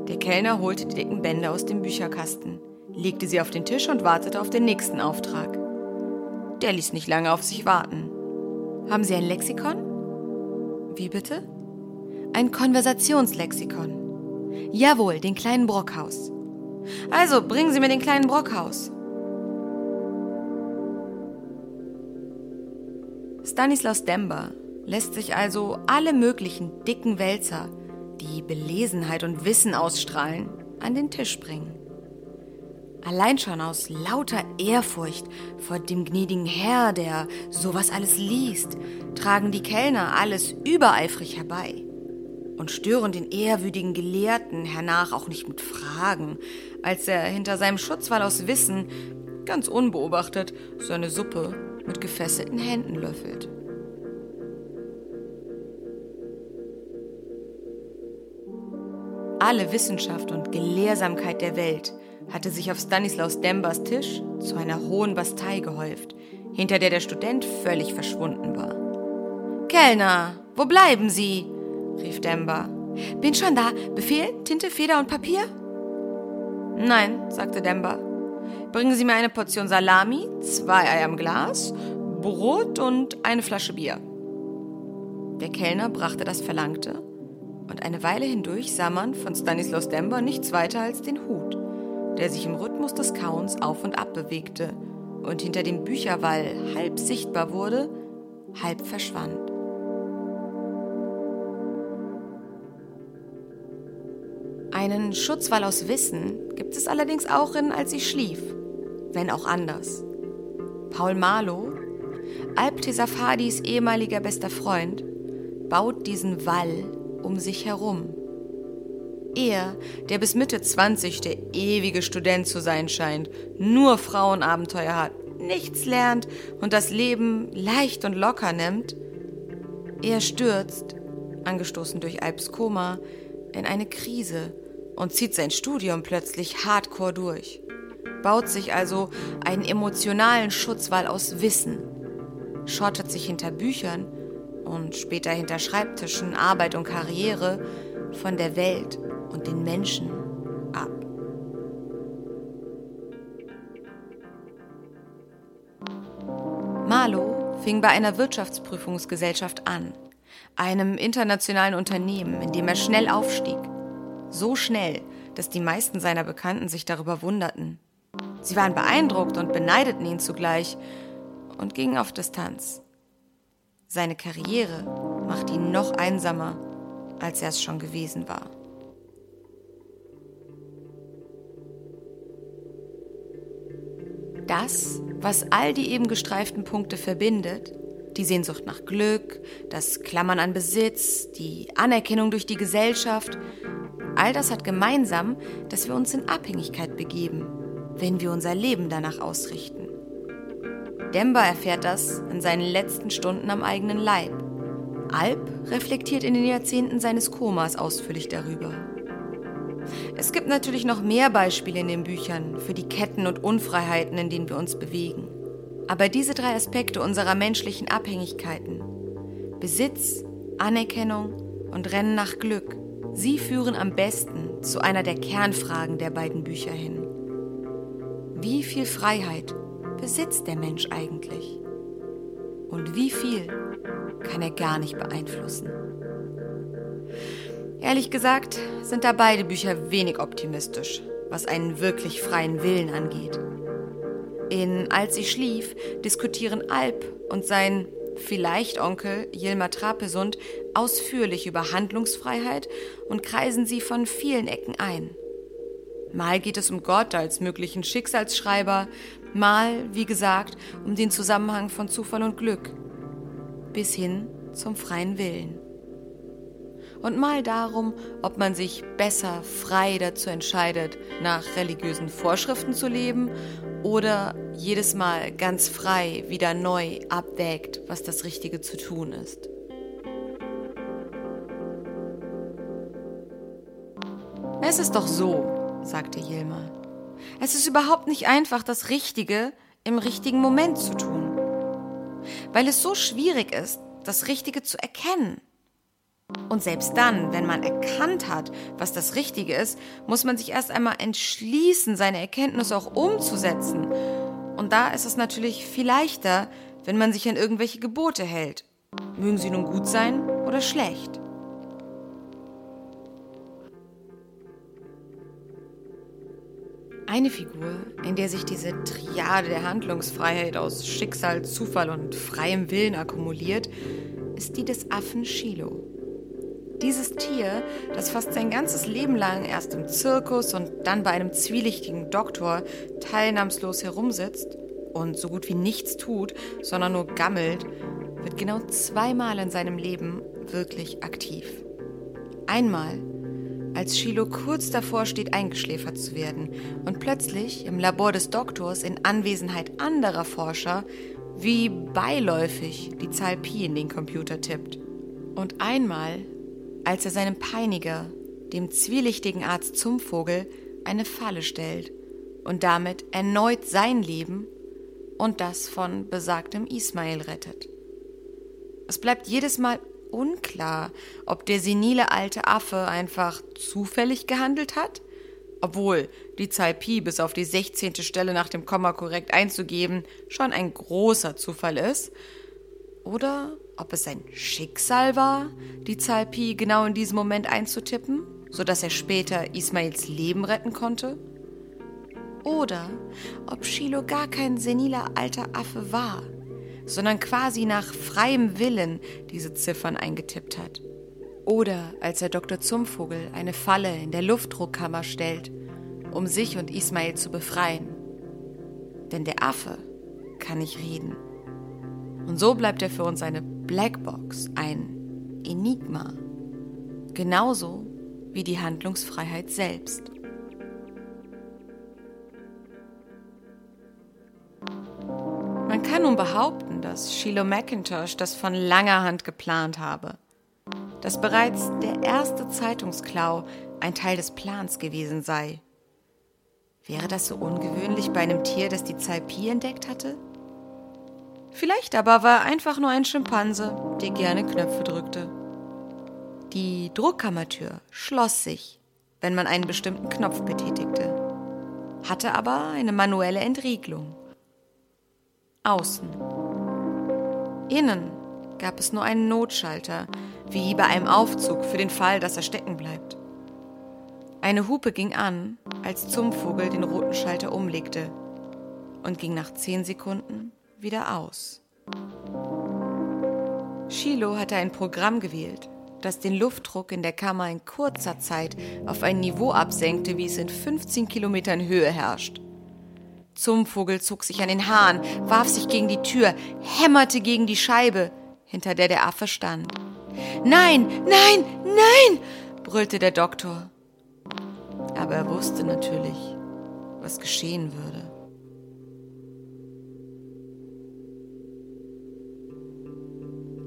Der Kellner holte die dicken Bände aus dem Bücherkasten, legte sie auf den Tisch und wartete auf den nächsten Auftrag. Der ließ nicht lange auf sich warten. Haben Sie ein Lexikon? Wie bitte? Ein Konversationslexikon. Jawohl, den kleinen Brockhaus. Also, bringen Sie mir den kleinen Brockhaus. Stanislaus Dember lässt sich also alle möglichen dicken Wälzer, die Belesenheit und Wissen ausstrahlen, an den Tisch bringen. Allein schon aus lauter Ehrfurcht vor dem gnädigen Herr, der sowas alles liest, tragen die Kellner alles übereifrig herbei und stören den ehrwürdigen Gelehrten hernach auch nicht mit Fragen, als er hinter seinem Schutzwall aus Wissen ganz unbeobachtet seine Suppe mit gefesselten Händen löffelt. Alle Wissenschaft und Gelehrsamkeit der Welt hatte sich auf Stanislaus Dembers Tisch zu einer hohen Bastei gehäuft, hinter der der Student völlig verschwunden war. Kellner, wo bleiben Sie? Rief Demba. Bin schon da. Befehl, Tinte, Feder und Papier? Nein, sagte Demba. Bringen Sie mir eine Portion Salami, zwei Eier im Glas, Brot und eine Flasche Bier. Der Kellner brachte das Verlangte, und eine Weile hindurch sah man von Stanislaus Demba nichts weiter als den Hut, der sich im Rhythmus des Kauens auf und ab bewegte und hinter dem Bücherwall halb sichtbar wurde, halb verschwand. Einen Schutzwall aus Wissen gibt es allerdings auch in Als sie schlief, wenn auch anders. Paul Marlow, Alptesafadis ehemaliger bester Freund, baut diesen Wall um sich herum. Er, der bis Mitte 20 der ewige Student zu sein scheint, nur Frauenabenteuer hat, nichts lernt und das Leben leicht und locker nimmt, er stürzt, angestoßen durch Alps Koma, in eine Krise und zieht sein Studium plötzlich hardcore durch. Baut sich also einen emotionalen Schutzwall aus Wissen, schottet sich hinter Büchern und später hinter Schreibtischen, Arbeit und Karriere von der Welt und den Menschen ab. Marlow fing bei einer Wirtschaftsprüfungsgesellschaft an, einem internationalen Unternehmen, in dem er schnell aufstieg so schnell, dass die meisten seiner Bekannten sich darüber wunderten. Sie waren beeindruckt und beneideten ihn zugleich und gingen auf Distanz. Seine Karriere machte ihn noch einsamer, als er es schon gewesen war. Das, was all die eben gestreiften Punkte verbindet, die Sehnsucht nach Glück, das Klammern an Besitz, die Anerkennung durch die Gesellschaft, All das hat gemeinsam, dass wir uns in Abhängigkeit begeben, wenn wir unser Leben danach ausrichten. Demba erfährt das in seinen letzten Stunden am eigenen Leib. Alp reflektiert in den Jahrzehnten seines Komas ausführlich darüber. Es gibt natürlich noch mehr Beispiele in den Büchern für die Ketten und Unfreiheiten, in denen wir uns bewegen. Aber diese drei Aspekte unserer menschlichen Abhängigkeiten Besitz, Anerkennung und Rennen nach Glück, sie führen am besten zu einer der Kernfragen der beiden Bücher hin. Wie viel Freiheit besitzt der Mensch eigentlich? Und wie viel kann er gar nicht beeinflussen? Ehrlich gesagt sind da beide Bücher wenig optimistisch, was einen wirklich freien Willen angeht. In Als sie schlief diskutieren Alp und sein vielleicht Onkel Yilmar Trapesund ausführlich über Handlungsfreiheit und kreisen sie von vielen Ecken ein. Mal geht es um Gott als möglichen Schicksalsschreiber, mal, wie gesagt, um den Zusammenhang von Zufall und Glück, bis hin zum freien Willen. Und mal darum, ob man sich besser frei dazu entscheidet, nach religiösen Vorschriften zu leben oder jedes Mal ganz frei wieder neu abwägt, was das Richtige zu tun ist. Es ist doch so, sagte Yilma. Es ist überhaupt nicht einfach, das Richtige im richtigen Moment zu tun. Weil es so schwierig ist, das Richtige zu erkennen. Und selbst dann, wenn man erkannt hat, was das Richtige ist, muss man sich erst einmal entschließen, seine Erkenntnis auch umzusetzen. Und da ist es natürlich viel leichter, wenn man sich an irgendwelche Gebote hält. Mögen sie nun gut sein oder schlecht. Eine Figur, in der sich diese Triade der Handlungsfreiheit aus Schicksal, Zufall und freiem Willen akkumuliert, ist die des Affen Shiloh. Dieses Tier, das fast sein ganzes Leben lang erst im Zirkus und dann bei einem zwielichtigen Doktor teilnahmslos herumsitzt und so gut wie nichts tut, sondern nur gammelt, wird genau zweimal in seinem Leben wirklich aktiv. Einmal als Shiloh kurz davor steht, eingeschläfert zu werden und plötzlich im Labor des Doktors in Anwesenheit anderer Forscher wie beiläufig die Zahl Pi in den Computer tippt. Und einmal, als er seinem Peiniger, dem zwielichtigen Arzt Zumvogel, eine Falle stellt und damit erneut sein Leben und das von besagtem Ismail rettet. Es bleibt jedes Mal unklar, ob der senile alte Affe einfach zufällig gehandelt hat, obwohl die Zahl Pi bis auf die 16. Stelle nach dem Komma korrekt einzugeben schon ein großer Zufall ist, oder ob es sein Schicksal war, die Zahl Pi genau in diesem Moment einzutippen, sodass er später Ismails Leben retten konnte? Oder ob Shiloh gar kein seniler alter Affe war, sondern quasi nach freiem Willen diese Ziffern eingetippt hat. Oder als er Dr. Zumvogel eine Falle in der Luftdruckkammer stellt, um sich und Ismail zu befreien. Denn der Affe kann nicht reden. Und so bleibt er für uns eine Blackbox, ein Enigma. Genauso wie die Handlungsfreiheit selbst. Man kann nun behaupten, dass Shiloh McIntosh das von langer Hand geplant habe. Dass bereits der erste Zeitungsklau ein Teil des Plans gewesen sei. Wäre das so ungewöhnlich bei einem Tier, das die Zahl Pi entdeckt hatte? Vielleicht aber war er einfach nur ein Schimpanse, der gerne Knöpfe drückte. Die Druckkammertür schloss sich, wenn man einen bestimmten Knopf betätigte, hatte aber eine manuelle Entriegelung. Außen. Innen gab es nur einen Notschalter, wie bei einem Aufzug für den Fall, dass er stecken bleibt. Eine Hupe ging an, als Zumvogel den roten Schalter umlegte und ging nach zehn Sekunden wieder aus. Shiloh hatte ein Programm gewählt, das den Luftdruck in der Kammer in kurzer Zeit auf ein Niveau absenkte, wie es in 15 Kilometern Höhe herrscht. Zumvogel zog sich an den Haaren, warf sich gegen die Tür, hämmerte gegen die Scheibe, hinter der der Affe stand. Nein, nein, nein, brüllte der Doktor. Aber er wusste natürlich, was geschehen würde.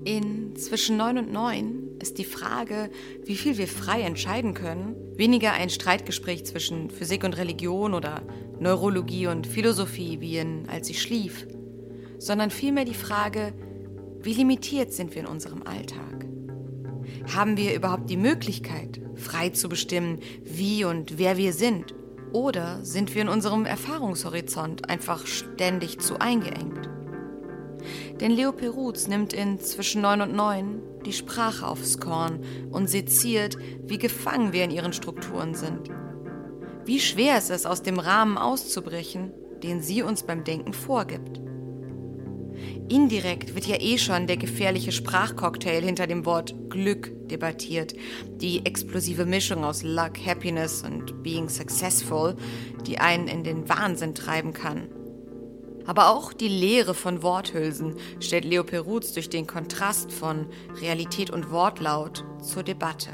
In zwischen 9 und 9 ist die Frage, wie viel wir frei entscheiden können, weniger ein Streitgespräch zwischen Physik und Religion oder Neurologie und Philosophie wie in Als sie schlief, sondern vielmehr die Frage, wie limitiert sind wir in unserem Alltag? Haben wir überhaupt die Möglichkeit, frei zu bestimmen, wie und wer wir sind? Oder sind wir in unserem Erfahrungshorizont einfach ständig zu eingeengt? Denn Leo Peruz nimmt in Zwischen 9 und 9 die Sprache aufs Korn und seziert, wie gefangen wir in ihren Strukturen sind. Wie schwer es ist, aus dem Rahmen auszubrechen, den sie uns beim Denken vorgibt. Indirekt wird ja eh schon der gefährliche Sprachcocktail hinter dem Wort Glück debattiert. Die explosive Mischung aus Luck, Happiness und Being Successful, die einen in den Wahnsinn treiben kann. Aber auch die Lehre von Worthülsen stellt Leo Peruz durch den Kontrast von Realität und Wortlaut zur Debatte.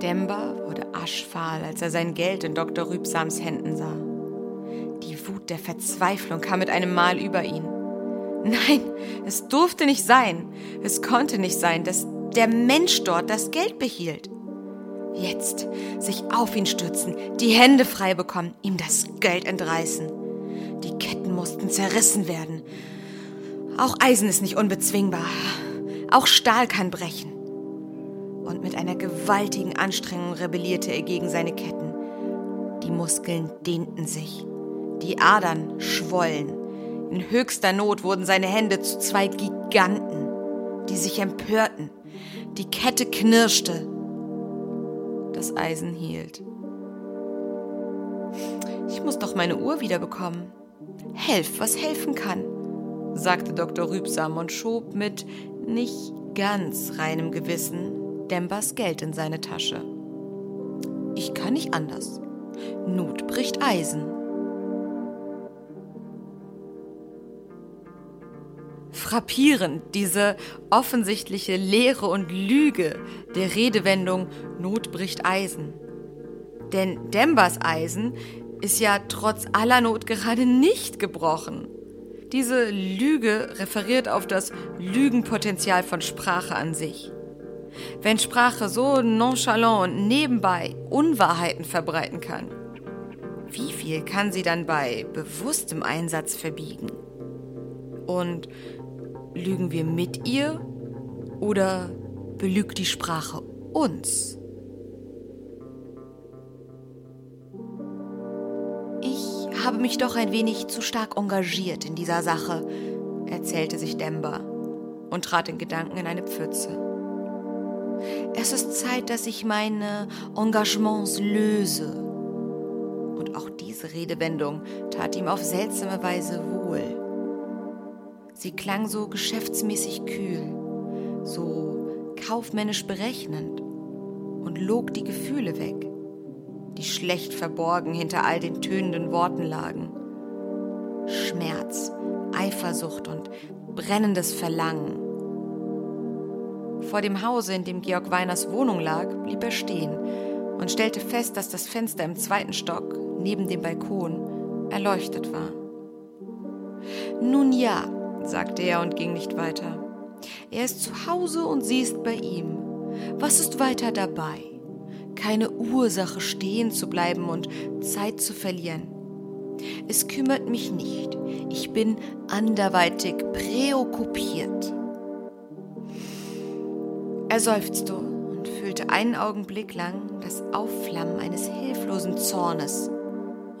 Demba wurde aschfahl, als er sein Geld in Dr. Rübsams Händen sah. Die Wut der Verzweiflung kam mit einem Mal über ihn. Nein, es durfte nicht sein. Es konnte nicht sein, dass der Mensch dort das Geld behielt. Jetzt sich auf ihn stürzen, die Hände frei bekommen, ihm das Geld entreißen. Die Ketten mussten zerrissen werden. Auch Eisen ist nicht unbezwingbar. Auch Stahl kann brechen. Und mit einer gewaltigen Anstrengung rebellierte er gegen seine Ketten. Die Muskeln dehnten sich. Die Adern schwollen. In höchster Not wurden seine Hände zu zwei Giganten, die sich empörten. Die Kette knirschte das Eisen hielt. Ich muss doch meine Uhr wiederbekommen. Helf, was helfen kann, sagte Dr. Rübsam und schob mit nicht ganz reinem Gewissen Dembers Geld in seine Tasche. Ich kann nicht anders. Not bricht Eisen. Frappierend diese offensichtliche Lehre und Lüge der Redewendung Not bricht Eisen. Denn Dembers Eisen ist ja trotz aller Not gerade nicht gebrochen. Diese Lüge referiert auf das Lügenpotenzial von Sprache an sich. Wenn Sprache so nonchalant und nebenbei Unwahrheiten verbreiten kann, wie viel kann sie dann bei bewusstem Einsatz verbiegen? Und lügen wir mit ihr oder belügt die Sprache uns? Ich habe mich doch ein wenig zu stark engagiert in dieser Sache, erzählte sich Demba und trat in Gedanken in eine Pfütze. Es ist Zeit, dass ich meine Engagements löse. Und auch diese Redewendung tat ihm auf seltsame Weise wohl. Sie klang so geschäftsmäßig kühl, so kaufmännisch berechnend und log die Gefühle weg, die schlecht verborgen hinter all den tönenden Worten lagen. Schmerz, Eifersucht und brennendes Verlangen. Vor dem Hause, in dem Georg Weiners Wohnung lag, blieb er stehen und stellte fest, dass das Fenster im zweiten Stock, neben dem Balkon, erleuchtet war. Nun ja, sagte er und ging nicht weiter. Er ist zu Hause und sie ist bei ihm. Was ist weiter dabei? Keine Ursache stehen zu bleiben und Zeit zu verlieren. Es kümmert mich nicht. Ich bin anderweitig präokkupiert. Er seufzte und fühlte einen Augenblick lang das Aufflammen eines hilflosen Zornes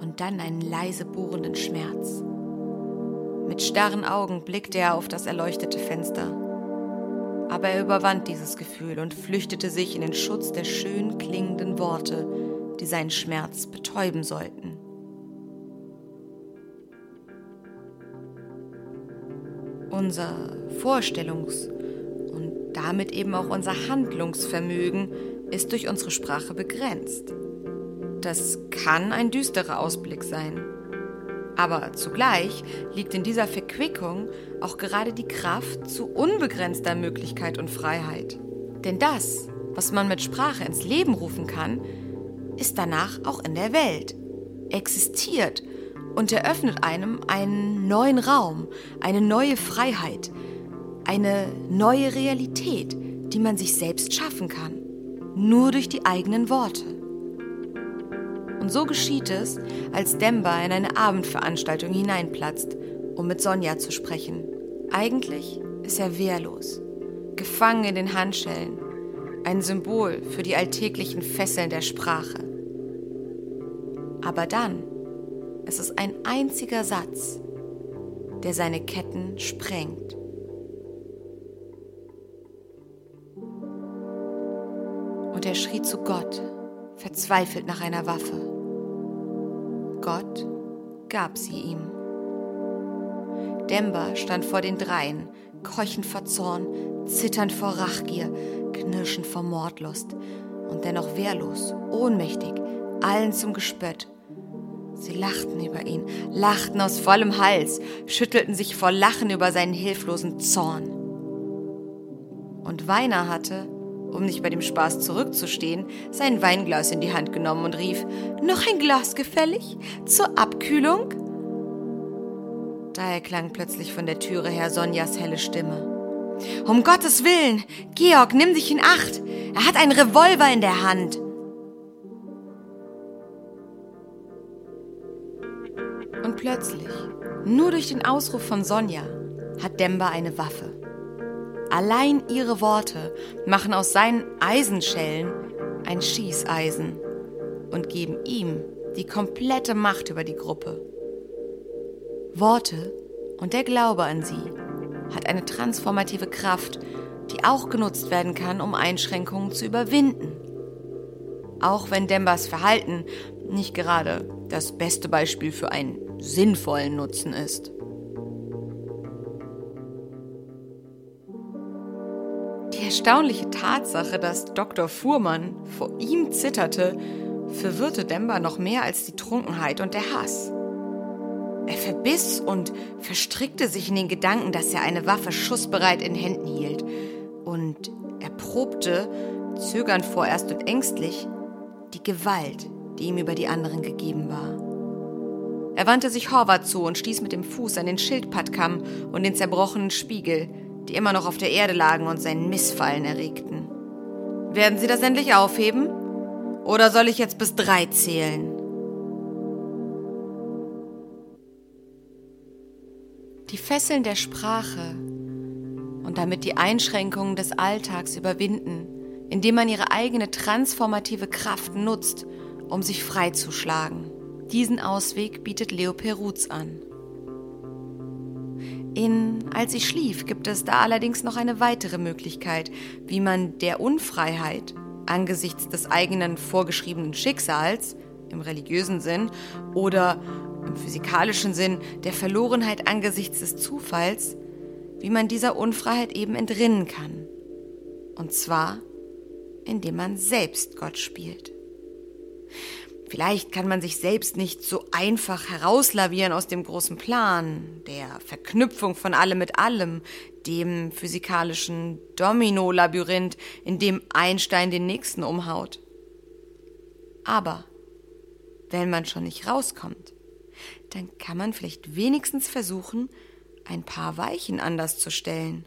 und dann einen leise bohrenden Schmerz. Mit starren Augen blickte er auf das erleuchtete Fenster. Aber er überwand dieses Gefühl und flüchtete sich in den Schutz der schön klingenden Worte, die seinen Schmerz betäuben sollten. Unser Vorstellungs- und damit eben auch unser Handlungsvermögen ist durch unsere Sprache begrenzt. Das kann ein düsterer Ausblick sein. Aber zugleich liegt in dieser Verquickung auch gerade die Kraft zu unbegrenzter Möglichkeit und Freiheit. Denn das, was man mit Sprache ins Leben rufen kann, ist danach auch in der Welt, existiert und eröffnet einem einen neuen Raum, eine neue Freiheit, eine neue Realität, die man sich selbst schaffen kann, nur durch die eigenen Worte. Und so geschieht es, als Demba in eine Abendveranstaltung hineinplatzt, um mit Sonja zu sprechen. Eigentlich ist er wehrlos, gefangen in den Handschellen, ein Symbol für die alltäglichen Fesseln der Sprache. Aber dann es ist ein einziger Satz, der seine Ketten sprengt. Und er schrie zu Gott, verzweifelt nach einer Waffe. Gott gab sie ihm. Demba stand vor den Dreien, keuchend vor Zorn, zitternd vor Rachgier, knirschend vor Mordlust und dennoch wehrlos, ohnmächtig, allen zum Gespött Sie lachten über ihn, lachten aus vollem Hals, schüttelten sich vor Lachen über seinen hilflosen Zorn. Und Weiner hatte, um nicht bei dem Spaß zurückzustehen, sein Weinglas in die Hand genommen und rief, Noch ein Glas gefällig? Zur Abkühlung? Da erklang plötzlich von der Türe her Sonjas helle Stimme. Um Gottes Willen, Georg, nimm dich in Acht. Er hat einen Revolver in der Hand. Und plötzlich, nur durch den Ausruf von Sonja, hat Demba eine Waffe. Allein ihre Worte machen aus seinen Eisenschellen ein Schießeisen und geben ihm die komplette Macht über die Gruppe. Worte und der Glaube an sie hat eine transformative Kraft, die auch genutzt werden kann, um Einschränkungen zu überwinden. Auch wenn Dembas Verhalten nicht gerade das beste Beispiel für einen sinnvollen Nutzen ist. Erstaunliche Tatsache, dass Dr. Fuhrmann vor ihm zitterte, verwirrte Demba noch mehr als die Trunkenheit und der Hass. Er verbiss und verstrickte sich in den Gedanken, dass er eine Waffe schussbereit in Händen hielt. Und er probte, zögernd vorerst und ängstlich, die Gewalt, die ihm über die anderen gegeben war. Er wandte sich Horvath zu und stieß mit dem Fuß an den Schildpattkamm und den zerbrochenen Spiegel, die immer noch auf der Erde lagen und seinen Missfallen erregten. Werden Sie das endlich aufheben? Oder soll ich jetzt bis drei zählen? Die Fesseln der Sprache und damit die Einschränkungen des Alltags überwinden, indem man ihre eigene transformative Kraft nutzt, um sich freizuschlagen. Diesen Ausweg bietet Leo Peruz an. In Als ich schlief gibt es da allerdings noch eine weitere Möglichkeit, wie man der Unfreiheit angesichts des eigenen vorgeschriebenen Schicksals im religiösen Sinn oder im physikalischen Sinn der Verlorenheit angesichts des Zufalls, wie man dieser Unfreiheit eben entrinnen kann. Und zwar, indem man selbst Gott spielt. Vielleicht kann man sich selbst nicht so einfach herauslavieren aus dem großen Plan, der Verknüpfung von allem mit allem, dem physikalischen Domino-Labyrinth, in dem Einstein den nächsten umhaut. Aber wenn man schon nicht rauskommt, dann kann man vielleicht wenigstens versuchen, ein paar Weichen anders zu stellen.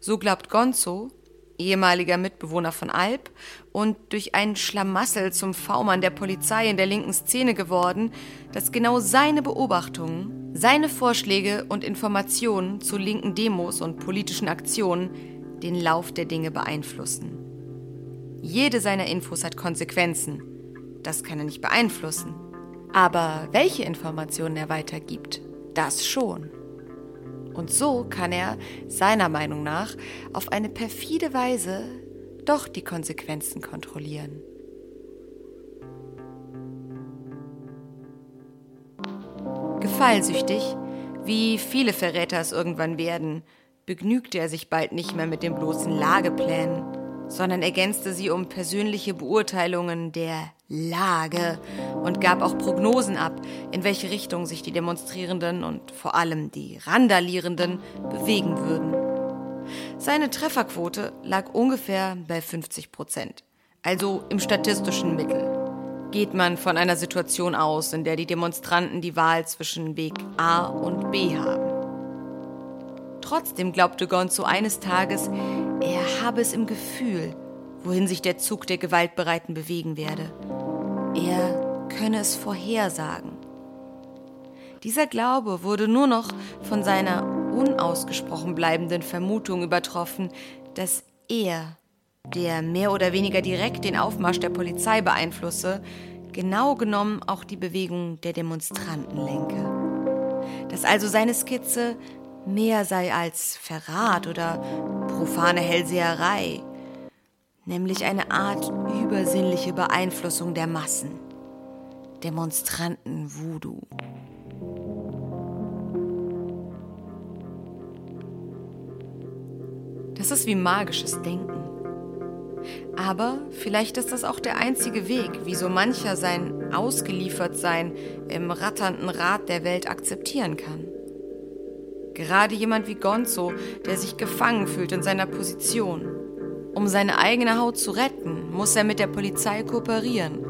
So glaubt Gonzo, ehemaliger Mitbewohner von Alp und durch einen Schlamassel zum V-Mann der Polizei in der linken Szene geworden, dass genau seine Beobachtungen, seine Vorschläge und Informationen zu linken Demos und politischen Aktionen den Lauf der Dinge beeinflussen. Jede seiner Infos hat Konsequenzen. Das kann er nicht beeinflussen. Aber welche Informationen er weitergibt, das schon. Und so kann er, seiner Meinung nach, auf eine perfide Weise doch die Konsequenzen kontrollieren. Gefallsüchtig, wie viele Verräter es irgendwann werden, begnügte er sich bald nicht mehr mit den bloßen Lageplänen, sondern ergänzte sie um persönliche Beurteilungen der Lage und gab auch Prognosen ab, in welche Richtung sich die Demonstrierenden und vor allem die Randalierenden bewegen würden. Seine Trefferquote lag ungefähr bei 50 Prozent, also im statistischen Mittel. geht man von einer Situation aus, in der die Demonstranten die Wahl zwischen Weg A und B haben. Trotzdem glaubte Gonzo eines Tages, er habe es im Gefühl, wohin sich der Zug der Gewaltbereiten bewegen werde. Er könne es vorhersagen. Dieser Glaube wurde nur noch von seiner unausgesprochen bleibenden Vermutung übertroffen, dass er, der mehr oder weniger direkt den Aufmarsch der Polizei beeinflusse, genau genommen auch die Bewegung der Demonstranten lenke. Dass also seine Skizze mehr sei als Verrat oder profane Hellseherei, nämlich eine Art übersinnliche Beeinflussung der Massen. Demonstranten-Voodoo. Das ist wie magisches Denken. Aber vielleicht ist das auch der einzige Weg, wie so mancher sein Ausgeliefertsein im ratternden Rad der Welt akzeptieren kann. Gerade jemand wie Gonzo, der sich gefangen fühlt in seiner Position. Um seine eigene Haut zu retten, muss er mit der Polizei kooperieren.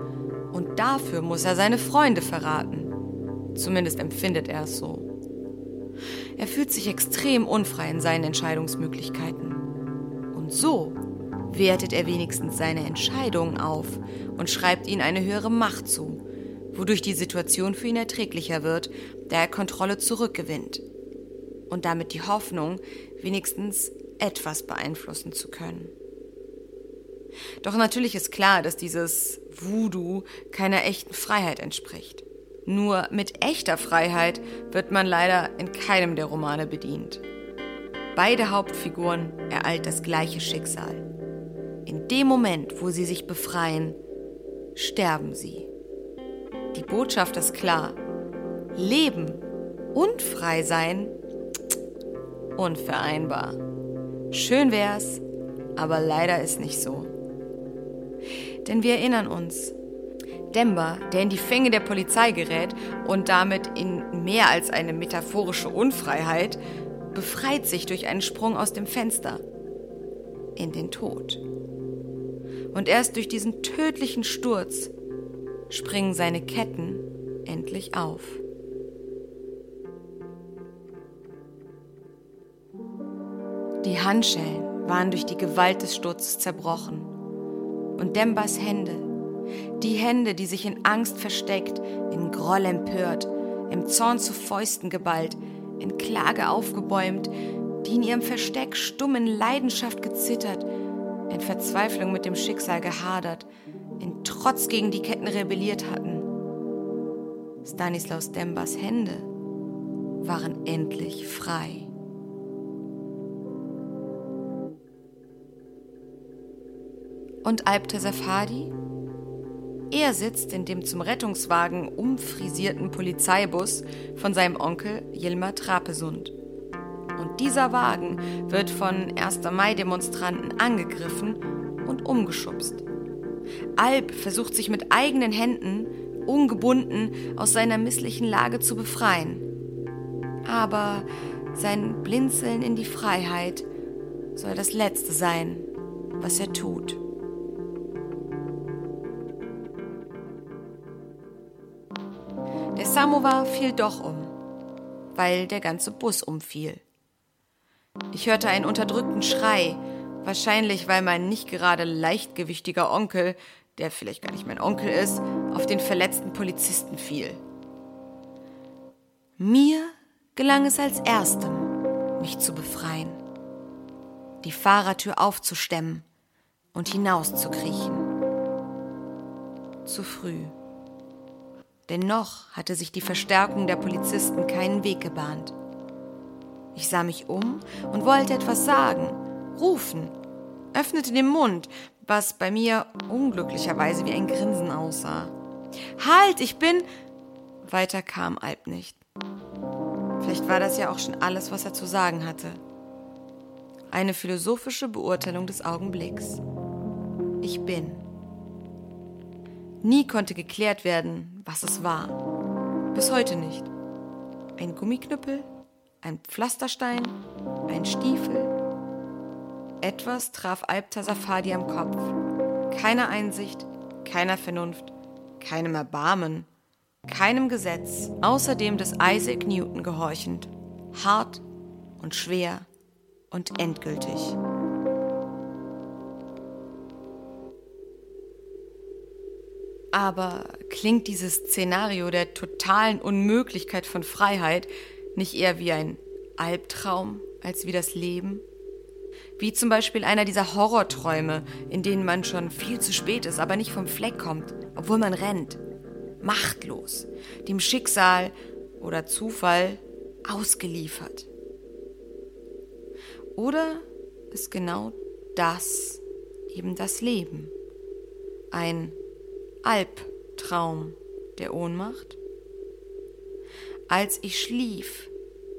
Und dafür muss er seine Freunde verraten. Zumindest empfindet er es so. Er fühlt sich extrem unfrei in seinen Entscheidungsmöglichkeiten. Und so wertet er wenigstens seine Entscheidungen auf und schreibt ihnen eine höhere Macht zu, wodurch die Situation für ihn erträglicher wird, da er Kontrolle zurückgewinnt und damit die Hoffnung, wenigstens etwas beeinflussen zu können. Doch natürlich ist klar, dass dieses Voodoo keiner echten Freiheit entspricht. Nur mit echter Freiheit wird man leider in keinem der Romane bedient. Beide Hauptfiguren ereilt das gleiche Schicksal. In dem Moment, wo sie sich befreien, sterben sie. Die Botschaft ist klar. Leben und frei sein unvereinbar. Schön wär's, aber leider ist nicht so. Denn wir erinnern uns, Demba, der in die Fänge der Polizei gerät und damit in mehr als eine metaphorische Unfreiheit, befreit sich durch einen Sprung aus dem Fenster in den Tod. Und erst durch diesen tödlichen Sturz springen seine Ketten endlich auf. Die Handschellen waren durch die Gewalt des Sturzes zerbrochen. Und Dembas Hände, die Hände, die sich in Angst versteckt, in Groll empört, im Zorn zu Fäusten geballt, in Klage aufgebäumt, die in ihrem Versteck stumm in Leidenschaft gezittert, in Verzweiflung mit dem Schicksal gehadert, in Trotz gegen die Ketten rebelliert hatten. Stanislaus Dembas Hände waren endlich frei. Und Alpter Safadi? Er sitzt in dem zum Rettungswagen umfrisierten Polizeibus von seinem Onkel Yilmaz Trapesund. Und dieser Wagen wird von 1. Mai-Demonstranten angegriffen und umgeschubst. Alp versucht sich mit eigenen Händen, ungebunden, aus seiner misslichen Lage zu befreien. Aber sein Blinzeln in die Freiheit soll das Letzte sein, was er tut. Samovar fiel doch um, weil der ganze Bus umfiel. Ich hörte einen unterdrückten Schrei, wahrscheinlich weil mein nicht gerade leichtgewichtiger Onkel, der vielleicht gar nicht mein Onkel ist, auf den verletzten Polizisten fiel. Mir gelang es als erstem, mich zu befreien, die Fahrertür aufzustemmen und hinauszukriechen. Zu früh. Denn noch hatte sich die Verstärkung der Polizisten keinen Weg gebahnt. Ich sah mich um und wollte etwas sagen, rufen, öffnete den Mund, was bei mir unglücklicherweise wie ein Grinsen aussah. Halt, ich bin. Weiter kam Alp nicht. Vielleicht war das ja auch schon alles, was er zu sagen hatte. Eine philosophische Beurteilung des Augenblicks. Ich bin. Nie konnte geklärt werden, was es war. Bis heute nicht. Ein Gummiknüppel, ein Pflasterstein, ein Stiefel. Etwas traf Alpta Safadi am Kopf. Keine Einsicht, keiner Vernunft, keinem Erbarmen, keinem Gesetz, außer dem des Isaac Newton gehorchend, hart und schwer und endgültig. Aber klingt dieses Szenario der totalen Unmöglichkeit von Freiheit nicht eher wie ein Albtraum als wie das Leben? Wie zum Beispiel einer dieser Horrorträume, in denen man schon viel zu spät ist, aber nicht vom Fleck kommt, obwohl man rennt. Machtlos, dem Schicksal oder Zufall ausgeliefert. Oder ist genau das eben das Leben? Ein Albtraum der Ohnmacht? Als ich schlief,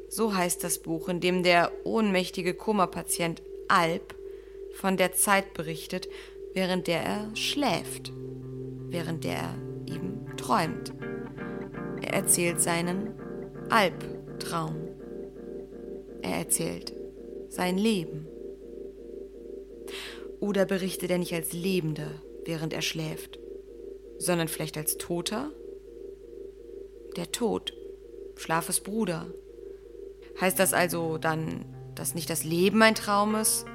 so heißt das Buch, in dem der ohnmächtige Koma-Patient von der Zeit berichtet, während der er schläft, während der er eben träumt. Er erzählt seinen Albtraum. Er erzählt sein Leben. Oder berichtet er nicht als Lebender, während er schläft, sondern vielleicht als Toter? Der Tod, Schlafes Bruder. Heißt das also dann dass nicht das Leben ein Traum ist,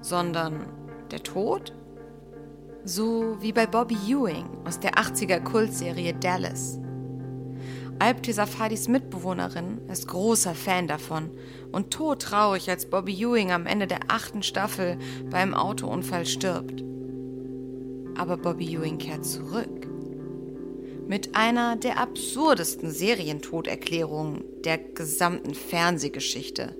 sondern der Tod? So wie bei Bobby Ewing aus der 80er Kultserie Dallas. Alp Tesafadis Mitbewohnerin ist großer Fan davon und todtraurig, als Bobby Ewing am Ende der achten Staffel beim Autounfall stirbt. Aber Bobby Ewing kehrt zurück. Mit einer der absurdesten Serientoderklärungen der gesamten Fernsehgeschichte.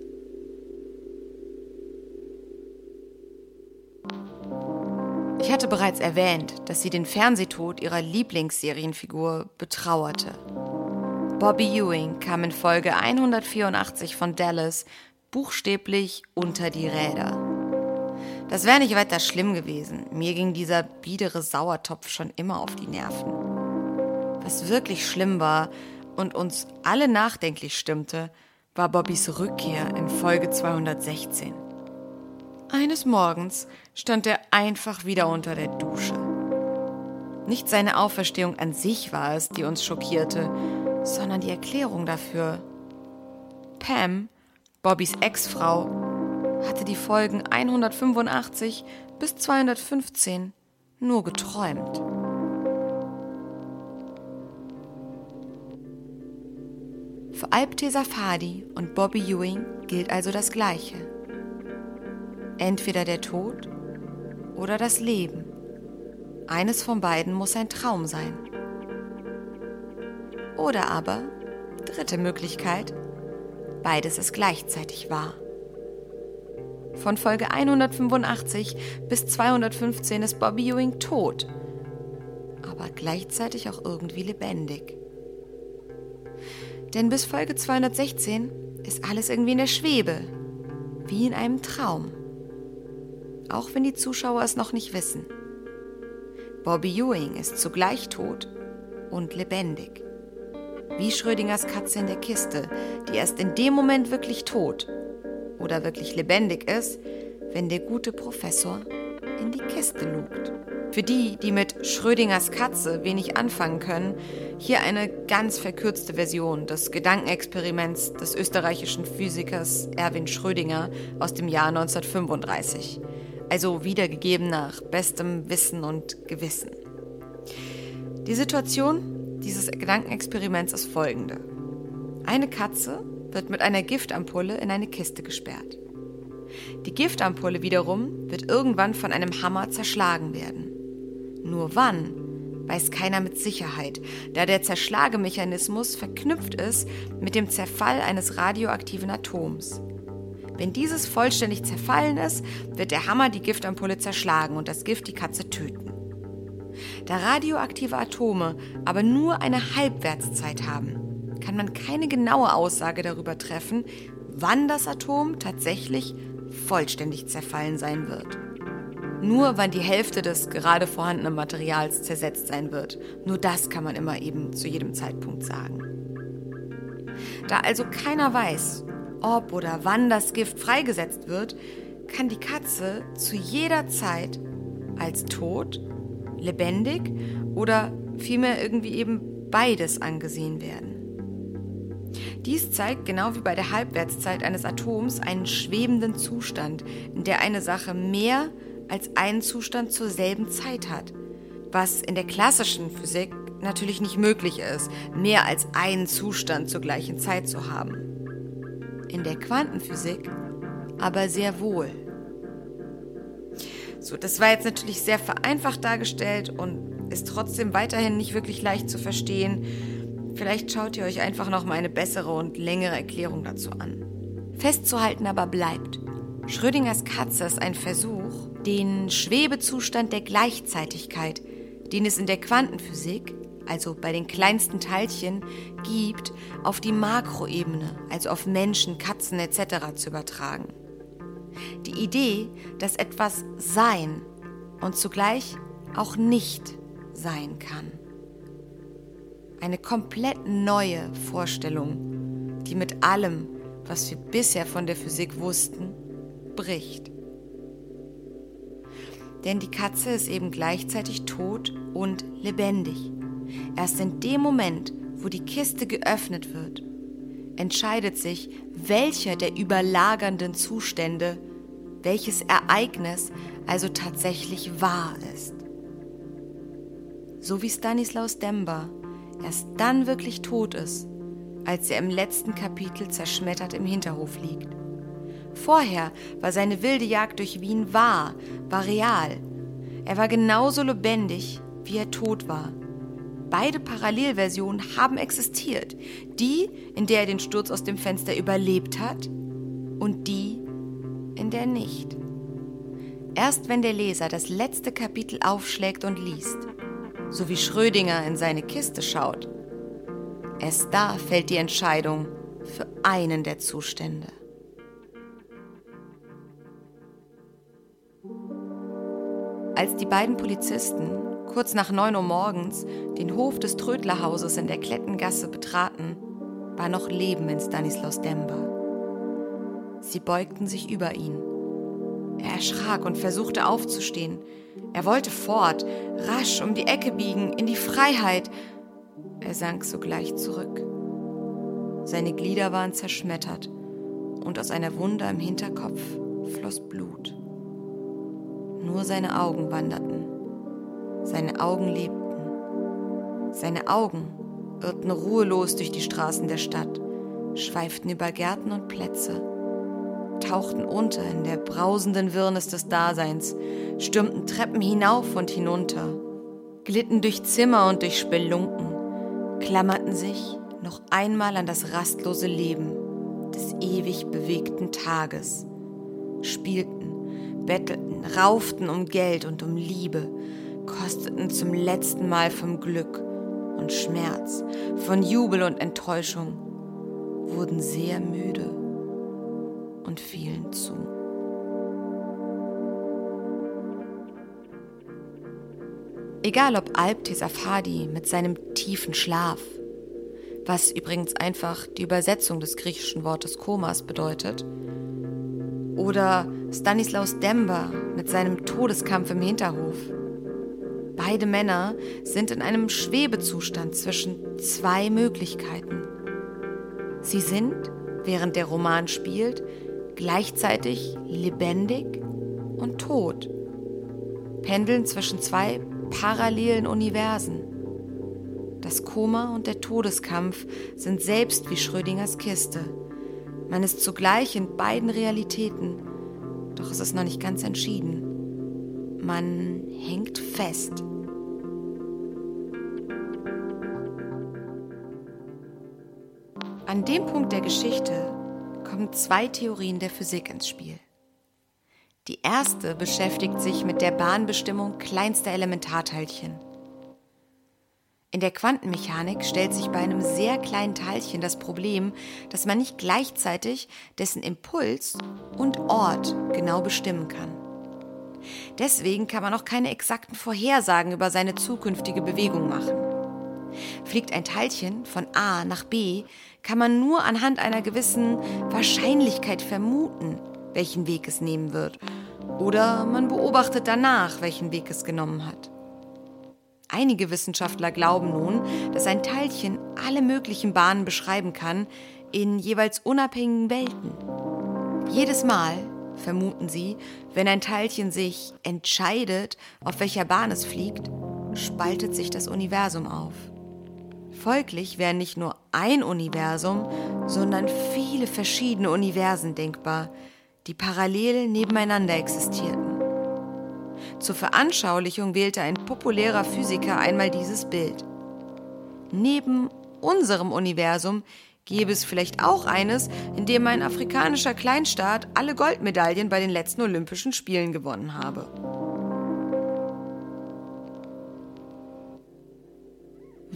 Ich hatte bereits erwähnt, dass sie den Fernsehtod ihrer Lieblingsserienfigur betrauerte. Bobby Ewing kam in Folge 184 von Dallas buchstäblich unter die Räder. Das wäre nicht weiter schlimm gewesen. Mir ging dieser biedere Sauertopf schon immer auf die Nerven. Was wirklich schlimm war und uns alle nachdenklich stimmte, war Bobbys Rückkehr in Folge 216. Eines Morgens stand er einfach wieder unter der Dusche. Nicht seine Auferstehung an sich war es, die uns schockierte, sondern die Erklärung dafür. Pam, Bobbys Ex-Frau, hatte die Folgen 185 bis 215 nur geträumt. Für Alpte Safadi und Bobby Ewing gilt also das Gleiche. Entweder der Tod oder das Leben. Eines von beiden muss ein Traum sein. Oder aber, dritte Möglichkeit, beides ist gleichzeitig wahr. Von Folge 185 bis 215 ist Bobby Ewing tot, aber gleichzeitig auch irgendwie lebendig. Denn bis Folge 216 ist alles irgendwie in der Schwebe, wie in einem Traum auch wenn die Zuschauer es noch nicht wissen. Bobby Ewing ist zugleich tot und lebendig. Wie Schrödingers Katze in der Kiste, die erst in dem Moment wirklich tot oder wirklich lebendig ist, wenn der gute Professor in die Kiste lugt. Für die, die mit Schrödingers Katze wenig anfangen können, hier eine ganz verkürzte Version des Gedankenexperiments des österreichischen Physikers Erwin Schrödinger aus dem Jahr 1935 also wiedergegeben nach bestem Wissen und Gewissen. Die Situation dieses Gedankenexperiments ist folgende. Eine Katze wird mit einer Giftampulle in eine Kiste gesperrt. Die Giftampulle wiederum wird irgendwann von einem Hammer zerschlagen werden. Nur wann, weiß keiner mit Sicherheit, da der Zerschlagemechanismus verknüpft ist mit dem Zerfall eines radioaktiven Atoms. Wenn dieses vollständig zerfallen ist, wird der Hammer die Giftampulle zerschlagen und das Gift die Katze töten. Da radioaktive Atome aber nur eine Halbwertszeit haben, kann man keine genaue Aussage darüber treffen, wann das Atom tatsächlich vollständig zerfallen sein wird. Nur wann die Hälfte des gerade vorhandenen Materials zersetzt sein wird. Nur das kann man immer eben zu jedem Zeitpunkt sagen. Da also keiner weiß, ob oder wann das Gift freigesetzt wird, kann die Katze zu jeder Zeit als tot, lebendig oder vielmehr irgendwie eben beides angesehen werden. Dies zeigt genau wie bei der Halbwertszeit eines Atoms einen schwebenden Zustand, in der eine Sache mehr als einen Zustand zur selben Zeit hat, was in der klassischen Physik natürlich nicht möglich ist, mehr als einen Zustand zur gleichen Zeit zu haben. In der Quantenphysik aber sehr wohl. So, das war jetzt natürlich sehr vereinfacht dargestellt und ist trotzdem weiterhin nicht wirklich leicht zu verstehen. Vielleicht schaut ihr euch einfach noch mal eine bessere und längere Erklärung dazu an. Festzuhalten aber bleibt. Schrödingers Katze ist ein Versuch, den Schwebezustand der Gleichzeitigkeit, den es in der Quantenphysik, also bei den kleinsten Teilchen, gibt, auf die Makroebene, also auf Menschen, Katzen etc. zu übertragen. Die Idee, dass etwas sein und zugleich auch nicht sein kann. Eine komplett neue Vorstellung, die mit allem, was wir bisher von der Physik wussten, bricht. Denn die Katze ist eben gleichzeitig tot und lebendig. Erst in dem Moment, wo die Kiste geöffnet wird, entscheidet sich, welcher der überlagernden Zustände, welches Ereignis also tatsächlich wahr ist. So wie Stanislaus Demba erst dann wirklich tot ist, als er im letzten Kapitel zerschmettert im Hinterhof liegt. Vorher war seine wilde Jagd durch Wien wahr, war real. Er war genauso lebendig, wie er tot war. Beide Parallelversionen haben existiert. Die, in der er den Sturz aus dem Fenster überlebt hat und die, in der nicht. Erst wenn der Leser das letzte Kapitel aufschlägt und liest, so wie Schrödinger in seine Kiste schaut. Erst da fällt die Entscheidung für einen der Zustände. Als die beiden Polizisten kurz nach 9 Uhr morgens den Hof des Trödlerhauses in der Klettengasse betraten, war noch Leben in Stanislaus Demba. Sie beugten sich über ihn. Er erschrak und versuchte aufzustehen, er wollte fort, rasch um die Ecke biegen, in die Freiheit. Er sank sogleich zurück. Seine Glieder waren zerschmettert und aus einer Wunde im Hinterkopf floss Blut. Nur seine Augen wanderten. Seine Augen lebten. Seine Augen irrten ruhelos durch die Straßen der Stadt, schweiften über Gärten und Plätze tauchten unter in der brausenden Wirrnis des Daseins, stürmten Treppen hinauf und hinunter, glitten durch Zimmer und durch Spelunken, klammerten sich noch einmal an das rastlose Leben des ewig bewegten Tages, spielten, bettelten, rauften um Geld und um Liebe, kosteten zum letzten Mal vom Glück und Schmerz, von Jubel und Enttäuschung, wurden sehr müde und fielen zu. Egal ob Alp Tesafadi mit seinem tiefen Schlaf, was übrigens einfach die Übersetzung des griechischen Wortes Komas bedeutet, oder Stanislaus Demba mit seinem Todeskampf im Hinterhof. Beide Männer sind in einem Schwebezustand zwischen zwei Möglichkeiten. Sie sind, während der Roman spielt, gleichzeitig lebendig und tot, pendeln zwischen zwei parallelen Universen. Das Koma und der Todeskampf sind selbst wie Schrödingers Kiste. Man ist zugleich in beiden Realitäten, doch es ist noch nicht ganz entschieden. Man hängt fest. An dem Punkt der Geschichte kommen zwei Theorien der Physik ins Spiel. Die erste beschäftigt sich mit der Bahnbestimmung kleinster Elementarteilchen. In der Quantenmechanik stellt sich bei einem sehr kleinen Teilchen das Problem, dass man nicht gleichzeitig dessen Impuls und Ort genau bestimmen kann. Deswegen kann man auch keine exakten Vorhersagen über seine zukünftige Bewegung machen. Fliegt ein Teilchen von A nach B, kann man nur anhand einer gewissen Wahrscheinlichkeit vermuten, welchen Weg es nehmen wird. Oder man beobachtet danach, welchen Weg es genommen hat. Einige Wissenschaftler glauben nun, dass ein Teilchen alle möglichen Bahnen beschreiben kann in jeweils unabhängigen Welten. Jedes Mal, vermuten sie, wenn ein Teilchen sich entscheidet, auf welcher Bahn es fliegt, spaltet sich das Universum auf. Folglich wären nicht nur ein Universum, sondern viele verschiedene Universen denkbar, die parallel nebeneinander existierten. Zur Veranschaulichung wählte ein populärer Physiker einmal dieses Bild. Neben unserem Universum gäbe es vielleicht auch eines, in dem ein afrikanischer Kleinstaat alle Goldmedaillen bei den letzten Olympischen Spielen gewonnen habe.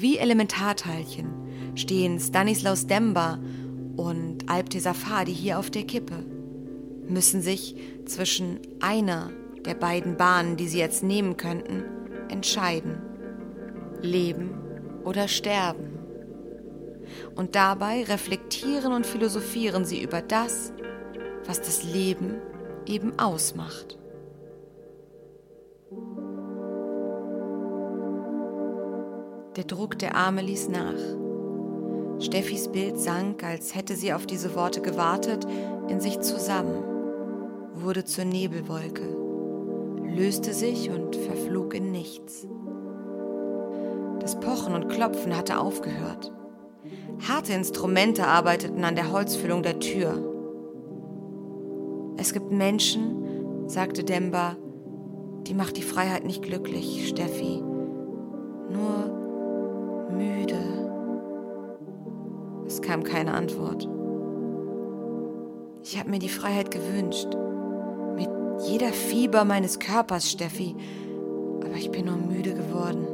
Wie Elementarteilchen stehen Stanislaus Demba und Alpte Safadi hier auf der Kippe, müssen sich zwischen einer der beiden Bahnen, die sie jetzt nehmen könnten, entscheiden. Leben oder sterben. Und dabei reflektieren und philosophieren sie über das, was das Leben eben ausmacht. Der Druck der Arme ließ nach. Steffis Bild sank, als hätte sie auf diese Worte gewartet, in sich zusammen, wurde zur Nebelwolke, löste sich und verflog in nichts. Das Pochen und Klopfen hatte aufgehört. Harte Instrumente arbeiteten an der Holzfüllung der Tür. Es gibt Menschen, sagte Demba, die macht die Freiheit nicht glücklich, Steffi. Nur müde. Es kam keine Antwort. Ich habe mir die Freiheit gewünscht. Mit jeder Fieber meines Körpers, Steffi. Aber ich bin nur müde geworden.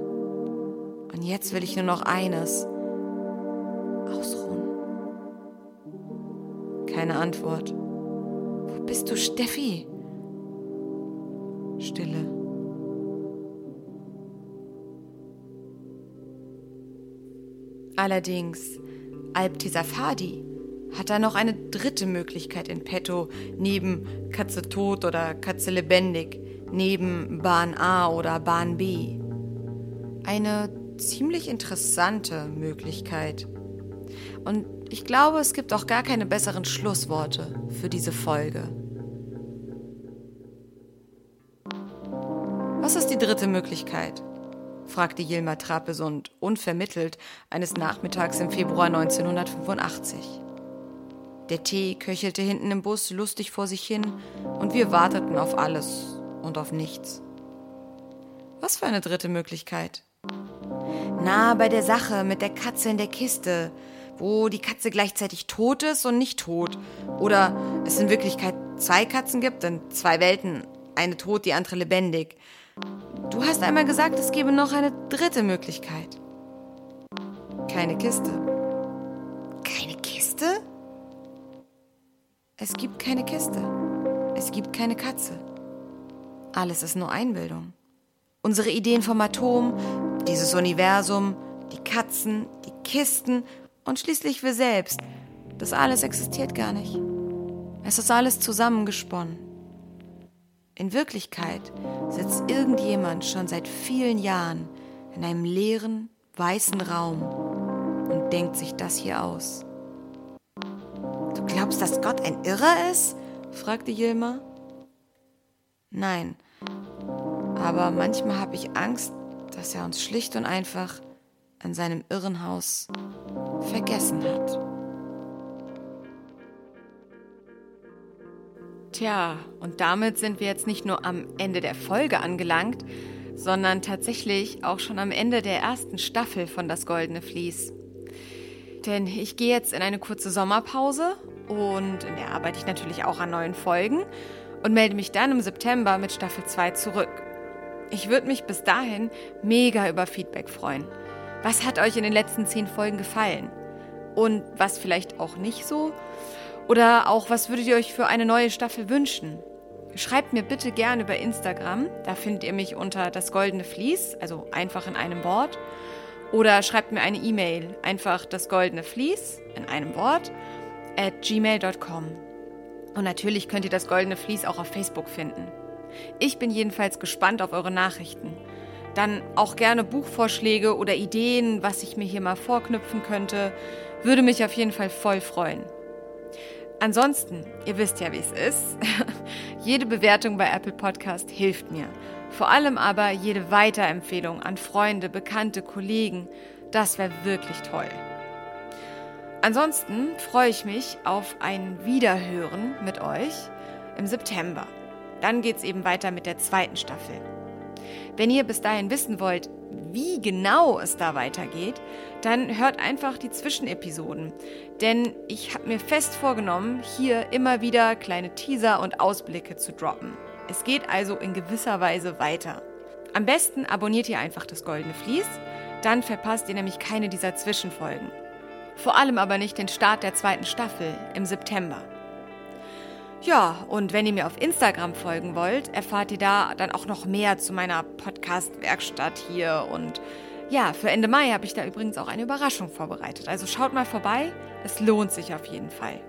Und jetzt will ich nur noch eines. Ausruhen. Keine Antwort. Wo bist du, Steffi? Stille. Allerdings, Alp Tesafadi hat da noch eine dritte Möglichkeit in petto, neben Katze tot oder Katze lebendig, neben Bahn A oder Bahn B. Eine ziemlich interessante Möglichkeit. Und ich glaube, es gibt auch gar keine besseren Schlussworte für diese Folge. Was ist die dritte Möglichkeit? Fragte Yilmar Trapesund unvermittelt eines Nachmittags im Februar 1985. Der Tee köchelte hinten im Bus lustig vor sich hin und wir warteten auf alles und auf nichts. Was für eine dritte Möglichkeit? Na, bei der Sache mit der Katze in der Kiste, wo die Katze gleichzeitig tot ist und nicht tot. Oder es in Wirklichkeit zwei Katzen gibt, in zwei Welten, eine tot, die andere lebendig. Du hast einmal gesagt, es gebe noch eine dritte Möglichkeit. Keine Kiste. Keine Kiste? Es gibt keine Kiste. Es gibt keine Katze. Alles ist nur Einbildung. Unsere Ideen vom Atom, dieses Universum, die Katzen, die Kisten und schließlich wir selbst, das alles existiert gar nicht. Es ist alles zusammengesponnen. In Wirklichkeit sitzt irgendjemand schon seit vielen Jahren in einem leeren, weißen Raum und denkt sich das hier aus. Du glaubst, dass Gott ein Irrer ist? fragte Jilma. Nein, aber manchmal habe ich Angst, dass er uns schlicht und einfach in seinem Irrenhaus vergessen hat. Tja, und damit sind wir jetzt nicht nur am Ende der Folge angelangt, sondern tatsächlich auch schon am Ende der ersten Staffel von Das Goldene Vlies. Denn ich gehe jetzt in eine kurze Sommerpause und in der arbeite ich natürlich auch an neuen Folgen und melde mich dann im September mit Staffel 2 zurück. Ich würde mich bis dahin mega über Feedback freuen. Was hat euch in den letzten zehn Folgen gefallen? Und was vielleicht auch nicht so? Oder auch, was würdet ihr euch für eine neue Staffel wünschen? Schreibt mir bitte gerne über Instagram. Da findet ihr mich unter das goldene Vlies, also einfach in einem Wort. Oder schreibt mir eine E-Mail, einfach das goldene Vlies in einem Wort, at gmail.com. Und natürlich könnt ihr das goldene Vlies auch auf Facebook finden. Ich bin jedenfalls gespannt auf eure Nachrichten. Dann auch gerne Buchvorschläge oder Ideen, was ich mir hier mal vorknüpfen könnte. Würde mich auf jeden Fall voll freuen. Ansonsten, ihr wisst ja, wie es ist. jede Bewertung bei Apple Podcast hilft mir. Vor allem aber jede Weiterempfehlung an Freunde, Bekannte, Kollegen. Das wäre wirklich toll. Ansonsten freue ich mich auf ein Wiederhören mit euch im September. Dann geht es eben weiter mit der zweiten Staffel. Wenn ihr bis dahin wissen wollt, wie genau es da weitergeht, dann hört einfach die Zwischenepisoden. Denn ich habe mir fest vorgenommen, hier immer wieder kleine Teaser und Ausblicke zu droppen. Es geht also in gewisser Weise weiter. Am besten abonniert ihr einfach das Goldene Vlies, dann verpasst ihr nämlich keine dieser Zwischenfolgen. Vor allem aber nicht den Start der zweiten Staffel im September. Ja, und wenn ihr mir auf Instagram folgen wollt, erfahrt ihr da dann auch noch mehr zu meiner Podcast-Werkstatt hier. Und ja, für Ende Mai habe ich da übrigens auch eine Überraschung vorbereitet. Also schaut mal vorbei, es lohnt sich auf jeden Fall.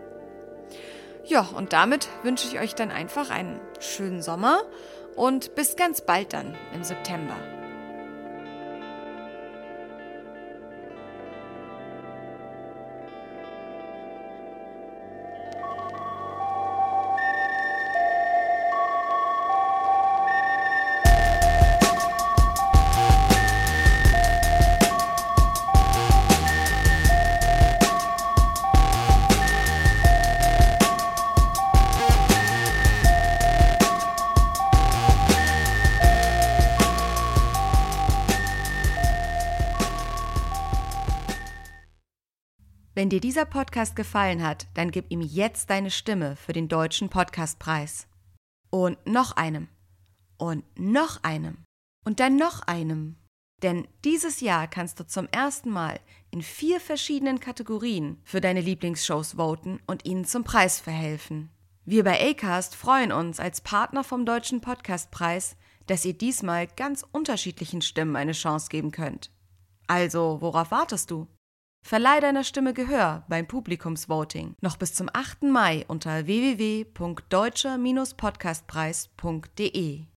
Ja, und damit wünsche ich euch dann einfach einen schönen Sommer und bis ganz bald dann im September. Wenn dir dieser Podcast gefallen hat, dann gib ihm jetzt deine Stimme für den Deutschen Podcastpreis. Und noch einem. Und noch einem. Und dann noch einem. Denn dieses Jahr kannst du zum ersten Mal in vier verschiedenen Kategorien für deine Lieblingsshows voten und ihnen zum Preis verhelfen. Wir bei Acast freuen uns als Partner vom Deutschen Podcastpreis, dass ihr diesmal ganz unterschiedlichen Stimmen eine Chance geben könnt. Also, worauf wartest du? Verleih deiner Stimme Gehör beim Publikumsvoting noch bis zum 8. Mai unter www.deutscher-podcastpreis.de.